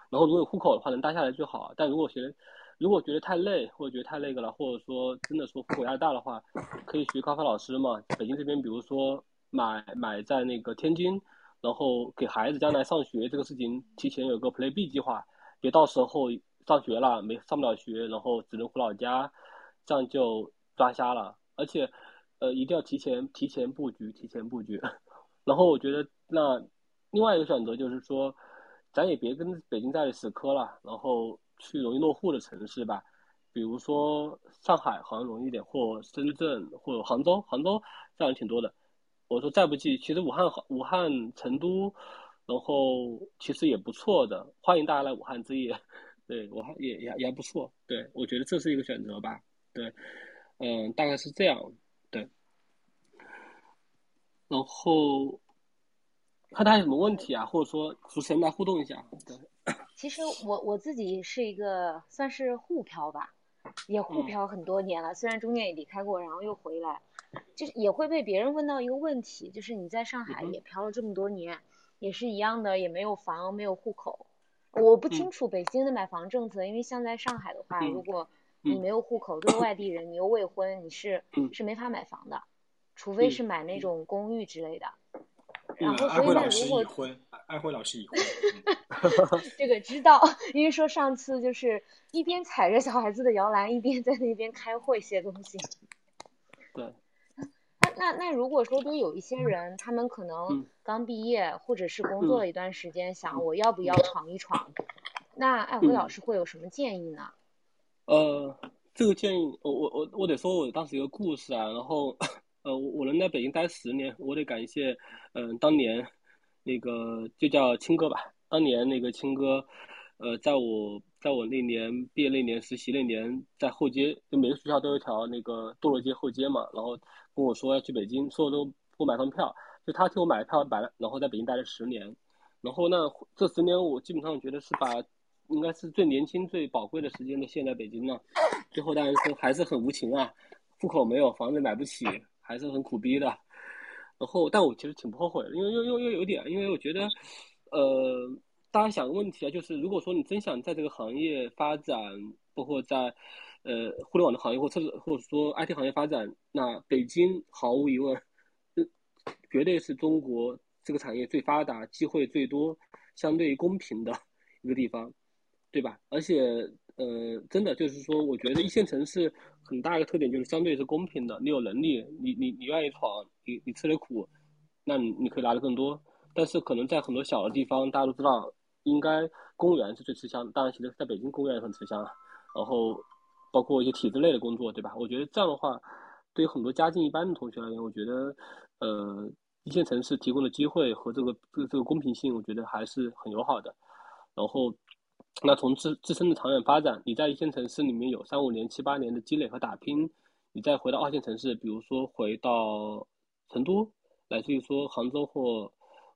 然后如果有户口的话，能待下来就好。但如果觉得如果觉得太累，或者觉得太那个了，或者说真的说户口压力大的话，可以学高考老师嘛。北京这边，比如说买买在那个天津，然后给孩子将来上学这个事情提前有个 Play B 计划，别到时候上学了没上不了学，然后只能回老家，这样就。抓瞎了，而且，呃，一定要提前提前布局，提前布局。然后我觉得，那另外一个选择就是说，咱也别跟北京在死磕了，然后去容易落户的城市吧，比如说上海好像容易点，或深圳，或者杭州，杭州这样挺多的。我说再不济，其实武汉、武汉、成都，然后其实也不错的，欢迎大家来武汉置业。对，我还也也也还不错。对，我觉得这是一个选择吧。对。嗯，大概是这样，对。然后看他有什么问题啊，或者说主持人来互动一下。对。其实我我自己是一个算是沪漂吧，也沪漂很多年了，虽然中间也离开过，然后又回来，就是也会被别人问到一个问题，就是你在上海也漂了这么多年，也是一样的，也没有房，没有户口。我不清楚北京的买房政策，因为像在上海的话，如果你没有户口，都是外地人，你又未婚，你是是没法买房的，除非是买那种公寓之类的。然后，所以呢，如果已婚，安徽老师已婚，这个知道，因为说上次就是一边踩着小孩子的摇篮，一边在那边开会写东西。对。那那那如果说都有一些人，他们可能刚毕业或者是工作了一段时间，想我要不要闯一闯？那艾辉老师会有什么建议呢？呃，这个建议我我我我得说，我当时一个故事啊，然后呃，我能在北京待十年，我得感谢嗯，当年那个就叫青哥吧，当年那个青哥，呃，在我在我那年毕业那年实习那年，在后街，就每个学校都有一条那个堕落街后街嘛，然后跟我说要去北京，说都不买张票，就他替我买了票，买了，然后在北京待了十年，然后那这十年我基本上觉得是把。应该是最年轻、最宝贵的时间都献在北京了，最后当然是还是很无情啊，户口没有，房子买不起，还是很苦逼的。然后，但我其实挺不后悔的，因为又又又有点，因为我觉得，呃，大家想个问题啊，就是如果说你真想在这个行业发展，包括在呃互联网的行业或者或者说 IT 行业发展，那北京毫无疑问，绝对是中国这个产业最发达、机会最多、相对公平的 一个地方。对吧？而且，呃，真的就是说，我觉得一线城市很大一个特点就是相对是公平的。你有能力，你你你愿意闯，你你吃的苦，那你你可以拿的更多。但是可能在很多小的地方，大家都知道，应该公务员是最吃香。当然，其实在北京公务员也很吃香啊。然后，包括一些体制内的工作，对吧？我觉得这样的话，对于很多家境一般的同学而言，我觉得，呃，一线城市提供的机会和这个这这个公平性，我觉得还是很友好的。然后。那从自自身的长远发展，你在一线城市里面有三五年、七八年的积累和打拼，你再回到二线城市，比如说回到成都，乃至于说杭州或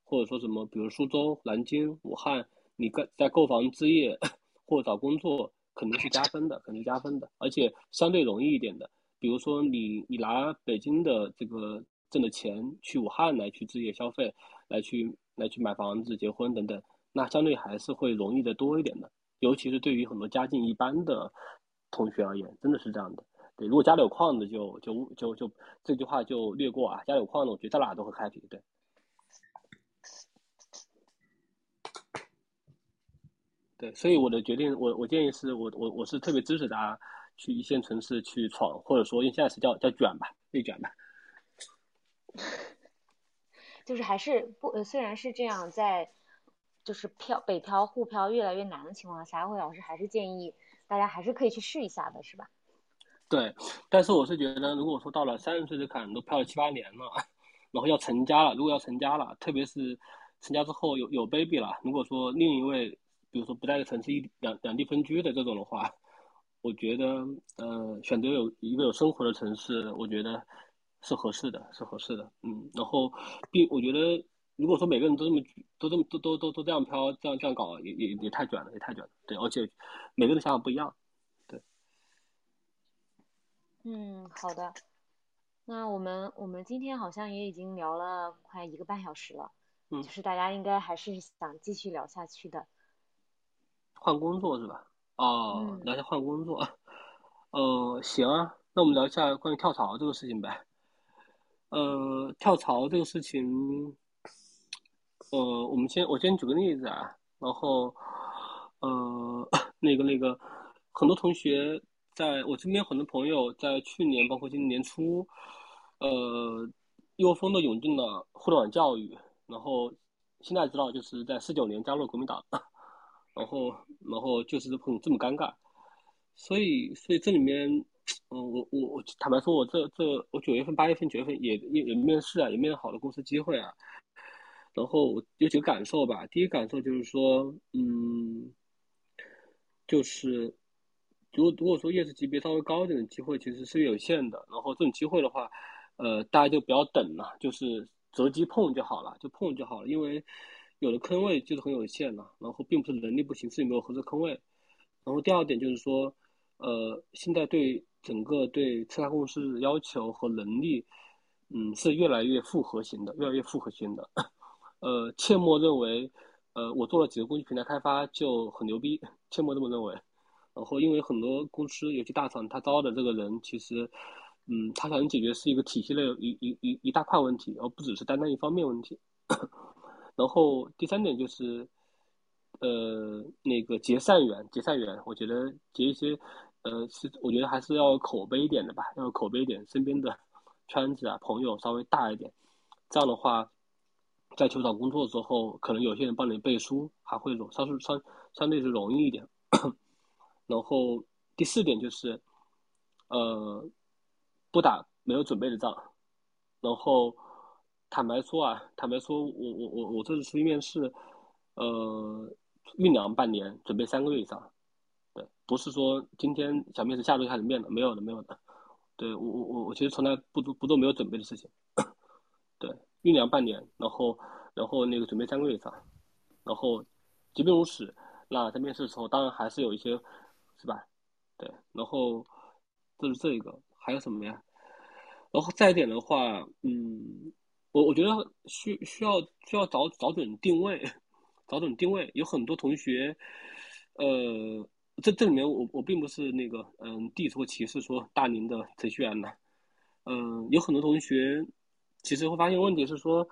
或者说什么，比如苏州、南京、武汉，你在在购房置业或找工作，肯定是加分的，肯定加分的，而且相对容易一点的。比如说你你拿北京的这个挣的钱去武汉来去置业消费，来去来去买房子、结婚等等。那相对还是会容易的多一点的，尤其是对于很多家境一般的同学而言，真的是这样的。对，如果家里有矿的，就就就就这句话就略过啊。家里有矿的，我觉得在哪都会 happy。对，对，所以我的决定，我我建议是我我我是特别支持大家去一线城市去闯，或者说用现在是叫叫卷吧，内卷吧。就是还是不，虽然是这样，在。就是漂北漂沪漂越来越难的情况下，慧老师还是建议大家还是可以去试一下的，是吧？对，但是我是觉得，如果说到了三十岁的坎都漂了七八年了，然后要成家了，如果要成家了，特别是成家之后有有 baby 了，如果说另一位，比如说不在一个城市一两两地分居的这种的话，我觉得呃选择有一个有生活的城市，我觉得是合适的，是合适的，嗯，然后并我觉得如果说每个人都这么都这么都都都都这样飘，这样这样搞也也也太卷了，也太卷了，对，而且每个人的想法不一样，对。嗯，好的。那我们我们今天好像也已经聊了快一个半小时了，嗯，就是大家应该还是想继续聊下去的。换工作是吧？哦，嗯聊一下换工作，呃，行啊，那我们聊一下关于跳槽这个事情呗。呃，跳槽这个事情，呃，我们先我先举个例子啊，然后，呃，那个那个，很多同学在我身边很多朋友在去年包括今年年初，呃，一窝蜂的涌进了互联网教育，然后现在知道就是在四九年加入了国民党，然后然后就是很这么尴尬，所以所以这里面，嗯，我我我坦白说，我这这我九月份八月份九月份也也也面试啊，也面了好的公司机会啊，然后有几个感受吧，第一感受就是说，嗯，就是如果如果说业绩级别稍微高一点的机会其实是有限的，然后这种机会的话，呃，大家就不要等了，就是择机碰就好了，就碰就好了，因为有的坑位就是很有限了，然后并不是能力不行，是你没有合适坑位。然后第二点就是说，呃，现在对整个对测差公司的要求和能力，嗯，是越来越复合型的，越来越复合型的。呃，切莫认为，呃，我做了几个工具平台开发就很牛逼，切莫这么认为。然后，因为很多公司，尤其大厂，他招的这个人，其实，嗯，他想解决是一个体系类一一一一大块问题，而不只是单单一方面问题。然后第三点就是，呃，那个结善缘，结善缘，我觉得结一些，呃，是我觉得还是要口碑一点的吧，要口碑一点，身边的圈子啊，朋友稍微大一点，这样的话，在求找工作之后，可能有些人帮你背书，还会容稍是相相对是容易一点。然后第四点就是，呃，不打没有准备的仗。然后坦白说啊，坦白说，我我我我这次出去面试，呃，酝酿半年，准备三个月以上。对，不是说今天想面试，下周就开始面的，没有的，没有的。对我我我我其实从来不做不做没有准备的事情。对，酝酿半年，然后然后那个准备三个月以上，然后即便如此，那在面试的时候，当然还是有一些，是吧？对，然后这是这一个，还有什么呀？然后再一点的话，嗯，我我觉得需需要需要找找准定位，找准定位。有很多同学，呃，这这里面我我并不是那个嗯 diss 或歧视说大龄的程序员的，嗯，有很多同学其实会发现问题是说，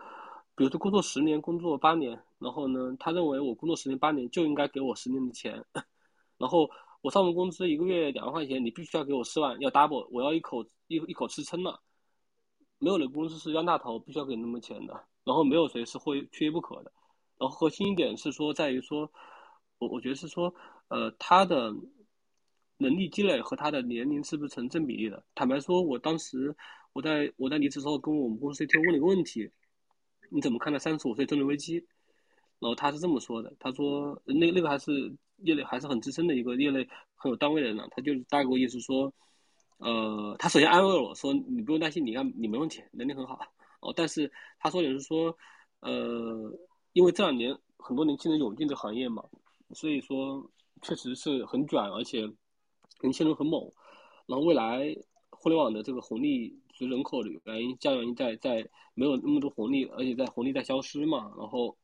比如说工作十年、工作八年，然后呢，他认为我工作十年八年就应该给我十年的钱，然后我上份工资一个月两万块钱，你必须要给我四万，要 double，我要一口一一口吃撑了。没有哪个公司是冤大头，必须要给那么钱的。然后没有谁是会缺一不可的。然后核心一点是说，在于说，我我觉得是说，呃，他的能力积累和他的年龄是不是成正比例的？坦白说，我当时我在我在离职之后，跟我们公司 CTO 问了一个问题：你怎么看待三十五岁中年危机？然后他是这么说的，他说那那个还是业内还是很资深的一个业内很有单位的人呢，他就是大概意思说。呃，他首先安慰我说：“你不用担心，你看你没问题，能力很好。”哦，但是他说的是说，呃，因为这两年很多年轻人涌进这行业嘛，所以说确实是很卷，而且年轻人很猛。然后未来互联网的这个红利，随人口的原因、价原因在在没有那么多红利，而且在红利在消失嘛。然后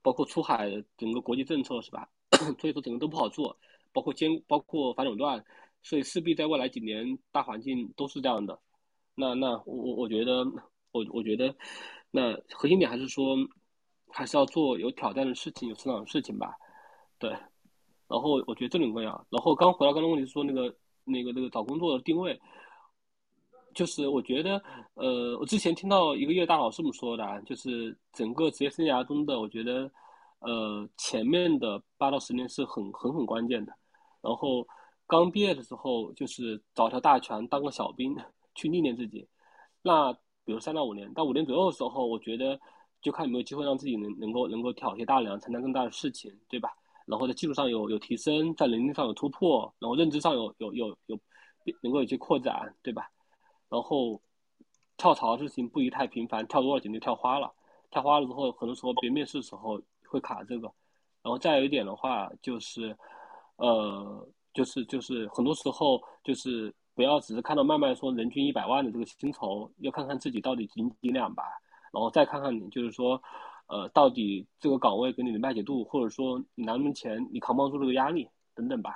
包括出海整个国际政策是吧？所以说整个都不好做，包括监包括反垄断。所以势必在未来几年大环境都是这样的，那那我我我觉得我我觉得，那核心点还是说，还是要做有挑战的事情，有成长的事情吧，对。然后我觉得这很重要。然后刚回到刚刚问题说那个那个那个找工作的定位，就是我觉得呃，我之前听到一个业大佬这么说的，就是整个职业生涯中的，我觉得呃前面的八到十年是很很很关键的，然后。刚毕业的时候，就是找条大船当个小兵去历练自己。那比如三到五年，到五年左右的时候，我觉得就看有没有机会让自己能能够能够挑些大梁，承担更大的事情，对吧？然后在技术上有有提升，在能力上有突破，然后认知上有有有有能够有些扩展，对吧？然后跳槽的事情不宜太频繁，跳多了简直跳花了，跳花了之后，很多时候别面试的时候会卡这个。然后再有一点的话，就是呃，就是就是很多时候就是不要只是看到慢慢说人均一百万的这个薪酬，要看看自己到底几几两吧。然后再看看你，就是说，呃，到底这个岗位给你的卖解度，或者说你拿那么钱，你扛不住这个压力等等吧。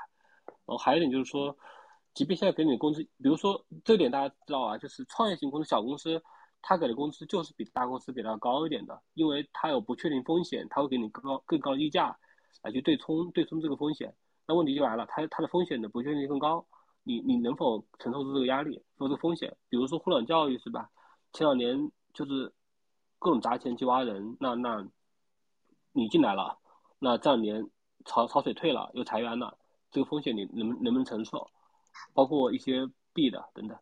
然后还有一点就是说，即便现在给你的工资，比如说这点大家知道啊，就是创业型公司、小公司，他给的工资就是比大公司给的要高一点的，因为他有不确定风险，他会给你更高更高的溢价来去对冲对冲这个风险。那问题就来了，它它的风险的不确定性更高，你你能否承受住这个压力和这个风险？比如说互联网教育是吧？前两年就是。各种砸钱去挖人，那那，你进来了，那这两年潮潮水退了，又裁员了，这个风险你能能不能承受？包括一些币的等等，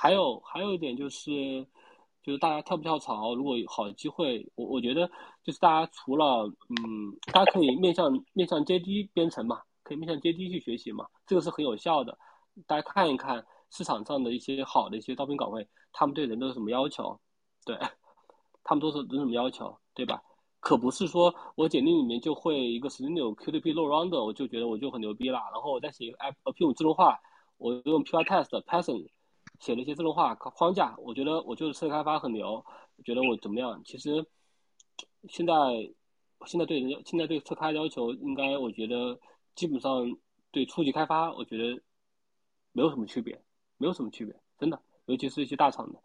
还有还有一点就是，就是大家跳不跳槽，如果有好的机会，我我觉得就是大家除了嗯，大家可以面向面向 JD 编程嘛，可以面向阶梯去学习嘛，这个是很有效的。大家看一看市场上的一些好的一些招聘岗位，他们对人都有什么要求？对。他们都是有什么要求，对吧？可不是说我简历里面就会一个 s n o QTP low round，我就觉得我就很牛逼了。然后我再写一个 App P 自动化，我用 Pytest Python 写了一些自动化框架，我觉得我就是车开发很牛，觉得我怎么样？其实现在现在对人现在对车开要求，应该我觉得基本上对初级开发，我觉得没有什么区别，没有什么区别，真的，尤其是一些大厂的。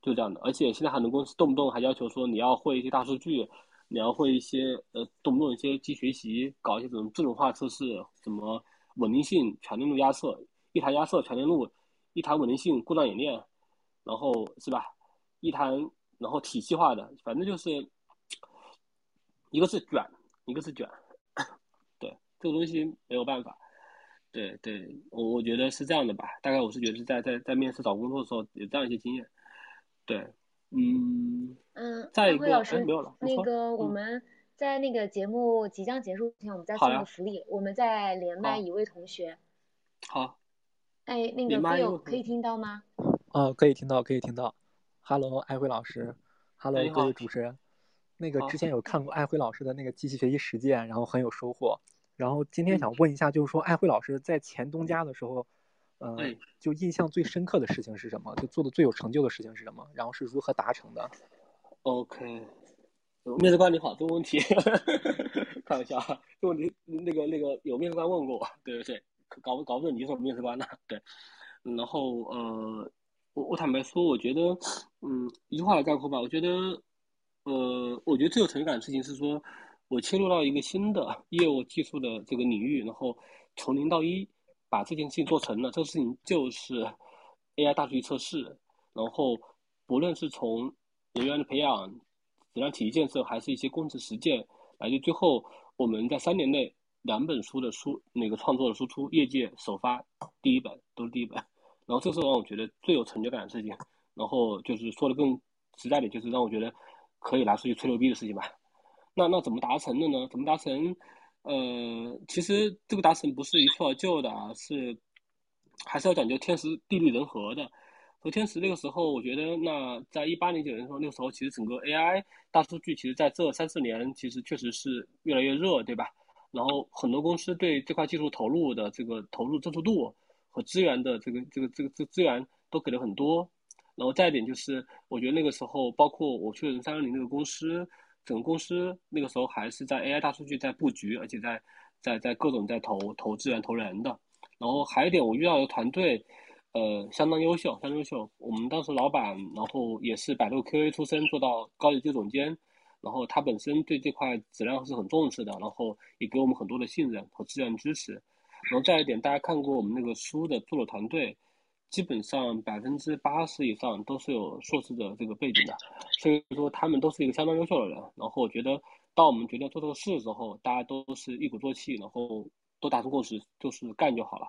就这样的，而且现在很多公司动不动还要求说你要会一些大数据，你要会一些呃，动不动一些机学习，搞一些什么自动化测试，什么稳定性全链路压测，一台压测全链路，一台稳定性故障演练，然后是吧？一台然后体系化的，反正就是一个是卷，一个是卷，这个东西没有办法，对对，我我觉得是这样的吧，大概我是觉得是在在在面试找工作的时候有这样一些经验。对，嗯嗯，再一个，老师，没有了。那个我们在那个节目即将结束之前，我们再送个福利，我们再连麦一位同学。好。哎，那个队友可以听到吗？哦，可以听到，可以听到。Hello，艾辉老师。Hello，各位主持人。那个之前有看过艾辉老师的那个机器学习实践，然后很有收获。然后今天想问一下，就是说艾辉老师在前东家的时候。呃，就印象最深刻的事情是什么？就做的最有成就的事情是什么？然后是如何达成的？OK，面试官你好，这个问题 开玩笑，这个问题那个那个有面试官问过我，对对对，搞不搞不懂你是面试官呢？对，然后呃，我我坦白说，我觉得，嗯，一句话来概括吧，我觉得，呃，我觉得最有成就感的事情是说，我切入到一个新的业务技术的这个领域，然后从零到一。把这件事情做成了，这个事情就是 AI 大数据测试，然后不论是从人员的培养、质量体系建设，还是一些工程实践，来就最后我们在三年内两本书的书那个创作的输出，业界首发第一本都是第一本，然后这是让我觉得最有成就感的事情，然后就是说的更实在点，就是让我觉得可以拿出去吹牛逼的事情吧。那那怎么达成的呢？怎么达成？呃，其实这个达成不是一蹴而就的啊，是还是要讲究天时地利人和的。和天时那个时候，我觉得那在一八年九年的时候，那个时候其实整个 AI 大数据，其实在这三四年其实确实是越来越热，对吧？然后很多公司对这块技术投入的这个投入支持度和资源的这个这个这个这资源都给了很多。然后再一点就是，我觉得那个时候，包括我去人三六零那个公司。整个公司那个时候还是在 AI 大数据在布局，而且在在在各种在投投资源投人的。然后还有一点，我遇到的团队，呃，相当优秀，相当优秀。我们当时老板，然后也是百度 QA 出身，做到高级技术总监。然后他本身对这块质量是很重视的，然后也给我们很多的信任和资源支持。然后再一点，大家看过我们那个书的作者团队。基本上百分之八十以上都是有硕士的这个背景的，所以说他们都是一个相当优秀的人。然后我觉得，当我们决定要做这个事的时候，大家都是一鼓作气，然后都达成共识，就是干就好了。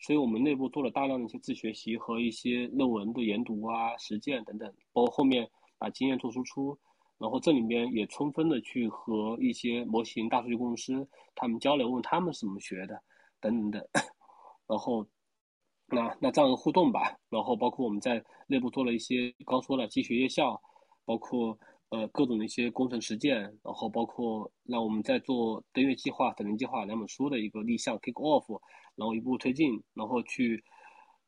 所以我们内部做了大量的一些自学习和一些论文的研读啊、实践等等，包括后面把经验做输出。然后这里面也充分的去和一些模型大数据公司他们交流，问他们是怎么学的，等等等。然后，那那这样的互动吧，然后包括我们在内部做了一些刚说的机学夜校，包括呃各种的一些工程实践，然后包括让我们在做登月计划、等人计划两本书的一个立项 kick off，然后一步推进，然后去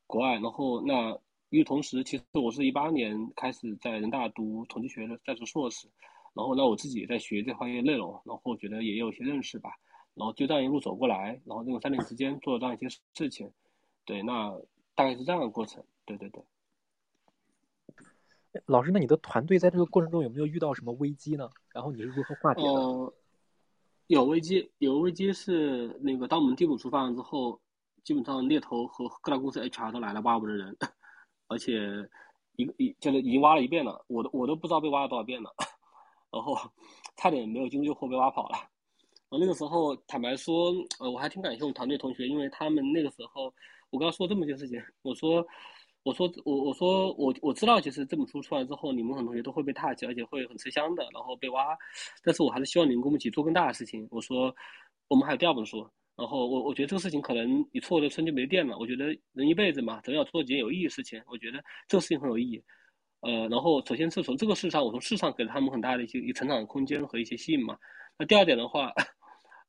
国外，然后那。与此同时，其实我是一八年开始在人大读统计学的在读硕士，然后那我自己也在学这方面内容，然后觉得也有一些认识吧，然后就这样一路走过来，然后用三年时间做了这样一些事情，对，那大概是这样的过程，对对对。老师，那你的团队在这个过程中有没有遇到什么危机呢？然后你是如何化解的？呃，有危机，有危机是那个当我们第五出发了之后，基本上猎头和各大公司 HR 都来了挖我们的人。而且，一个一就是已经挖了一遍了，我都我都不知道被挖了多少遍了，然后 差点没有经救护被挖跑了。然后那个时候，坦白说，呃，我还挺感谢我们团队同学，因为他们那个时候，我刚说这么件事情，我说，我说，我我说我我知道，其实这本书出来之后，你们很多同学都会被 touch，而且会很吃香的，然后被挖，但是我还是希望你们跟我们一起做更大的事情。我说，我们还有第二本书。然后我我觉得这个事情可能你错了村就没电了。我觉得人一辈子嘛，总要做几件有意义的事情。我觉得这个事情很有意义。呃，然后首先是从这个事上，我从事上给了他们很大的一些一成长的空间和一些吸引嘛。那第二点的话，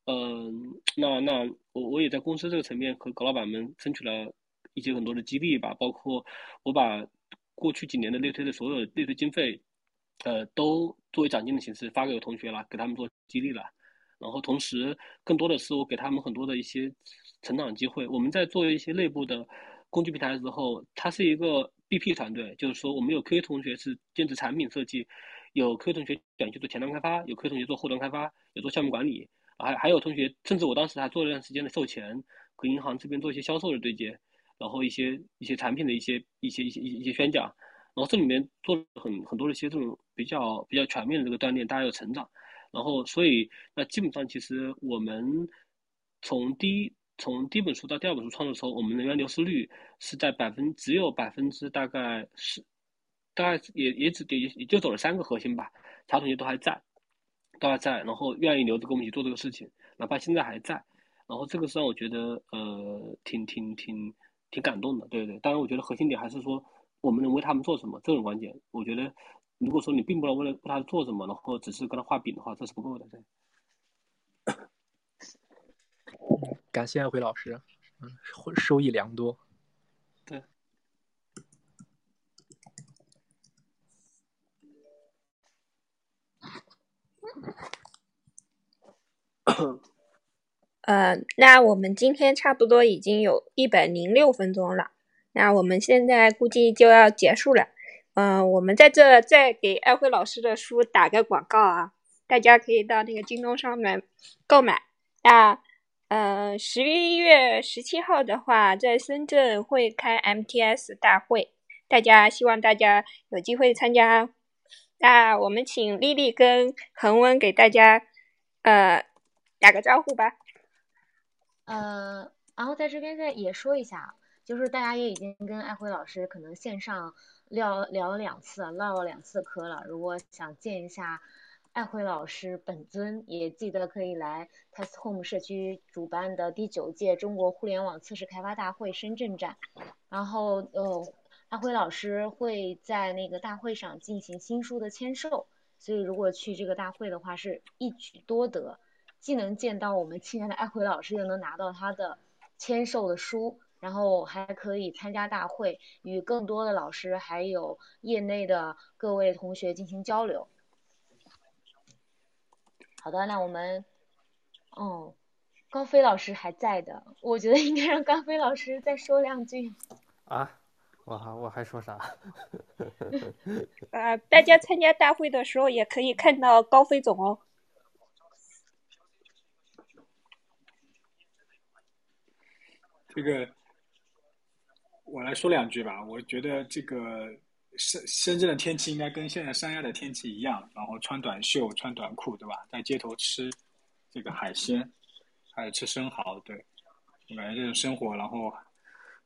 嗯，那那我我也在公司这个层面和高老板们争取了一些很多的激励吧，包括我把过去几年的内推的所有内推经费，呃，都作为奖金的形式发给我同学了，给他们做激励了。然后同时，更多的是我给他们很多的一些成长机会。我们在做一些内部的工具平台的时候，它是一个 BP 团队，就是说我们有 QA 同学是兼职产品设计，有 Q 同学转去做前端开发，有 Q 同学做后端开发，有做项目管理，还还有同学，甚至我当时还做了一段时间的售前，和银行这边做一些销售的对接，然后一些一些产品的一些一些一些一些宣讲，然后这里面做了很很多的一些这种比较比较全面的这个锻炼，大家有成长。然后，所以那基本上，其实我们从第一从第一本书到第二本书创作的时候，我们人员流失率是在百分只有百分之大概是，大概也也只也也就走了三个核心吧，其他同学都还在，都还在，然后愿意留着跟我们一起做这个事情，哪怕现在还在，然后这个是让我觉得呃挺挺挺挺感动的，对对。当然，我觉得核心点还是说我们能为他们做什么，这种关键，我觉得。如果说你并不能为了为他做什么，然后只是跟他画饼的话，这是不够的。对。感谢安辉老师，嗯，收益良多。呃，那我们今天差不多已经有一百零六分钟了，那我们现在估计就要结束了。嗯，我们在这再给艾辉老师的书打个广告啊，大家可以到那个京东上面购买。那，呃，十一月十七号的话，在深圳会开 MTS 大会，大家希望大家有机会参加。那我们请丽丽跟恒温给大家，呃，打个招呼吧。呃，然后在这边再也说一下，就是大家也已经跟艾辉老师可能线上。聊聊了两次，唠了两次嗑了。如果想见一下爱辉老师本尊，也记得可以来 Test Home 社区主办的第九届中国互联网测试开发大会深圳站。然后，呃，爱辉老师会在那个大会上进行新书的签售，所以如果去这个大会的话，是一举多得，既能见到我们亲爱的爱辉老师，又能拿到他的签售的书。然后还可以参加大会，与更多的老师还有业内的各位同学进行交流。好的，那我们，哦，高飞老师还在的，我觉得应该让高飞老师再说两句。啊，我还我还说啥？呃，大家参加大会的时候也可以看到高飞总哦。这个。我来说两句吧。我觉得这个深深圳的天气应该跟现在三亚的天气一样，然后穿短袖、穿短裤，对吧？在街头吃这个海鲜，还有吃生蚝，对，我感觉这种生活，然后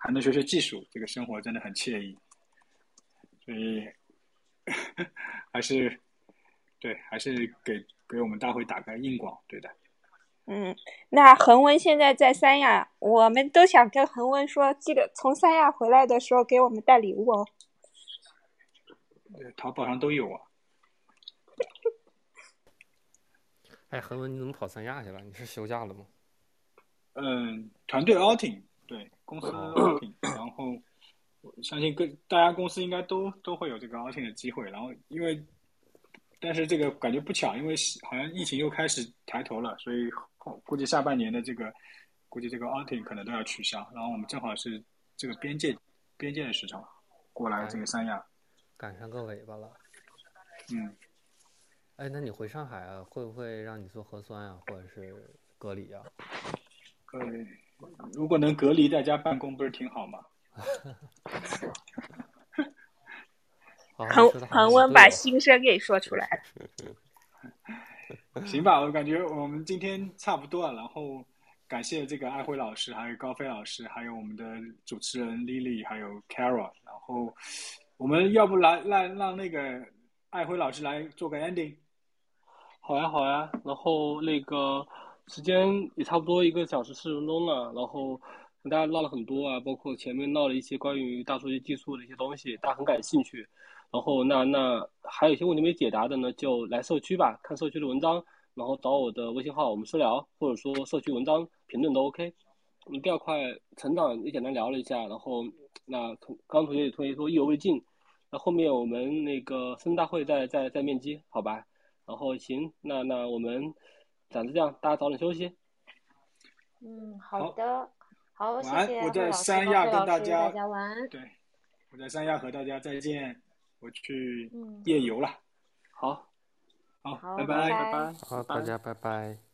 还能学学技术，这个生活真的很惬意。所以 还是对，还是给给我们大会打个硬广，对的。嗯，那恒温现在在三亚，我们都想跟恒温说，记得从三亚回来的时候给我们带礼物哦。淘宝上都有啊。哎，恒温，你怎么跑三亚去了？你是休假了吗？嗯，团队 outing，对，公司 outing，然后我相信各大家公司应该都都会有这个 outing 的机会。然后因为，但是这个感觉不巧，因为好像疫情又开始抬头了，所以估计下半年的这个估计这个 outing 可能都要取消。然后我们正好是这个边界边界的时候过来这个三亚，赶上个尾巴了。嗯。哎，那你回上海啊，会不会让你做核酸啊，或者是隔离啊？呃，如果能隔离在家办公，不是挺好吗？恒恒温把心声给说出来了。行吧，我感觉我们今天差不多了。然后感谢这个艾辉老师，还有高飞老师，还有我们的主持人 Lily，还有 Carol。然后我们要不来让让那个艾辉老师来做个 ending。好呀，好呀，然后那个时间也差不多一个小时四十分钟了，然后跟大家唠了很多啊，包括前面唠了一些关于大数据技术的一些东西，大家很感兴趣。然后那那还有一些问题没解答的呢，就来社区吧，看社区的文章，然后找我的微信号，我们私聊，或者说社区文章评论都 OK。我们第二块成长也简单聊了一下，然后那同刚同学同学说意犹未尽，那后面我们那个生大会再再再面基，好吧？然后行，那那我们暂时这样，大家早点休息。嗯，好的，好，谢谢我在三亚跟大家，大家晚安。对，我在三亚和大家再见，我去夜游了。好，好，拜拜拜拜，好，大家拜拜。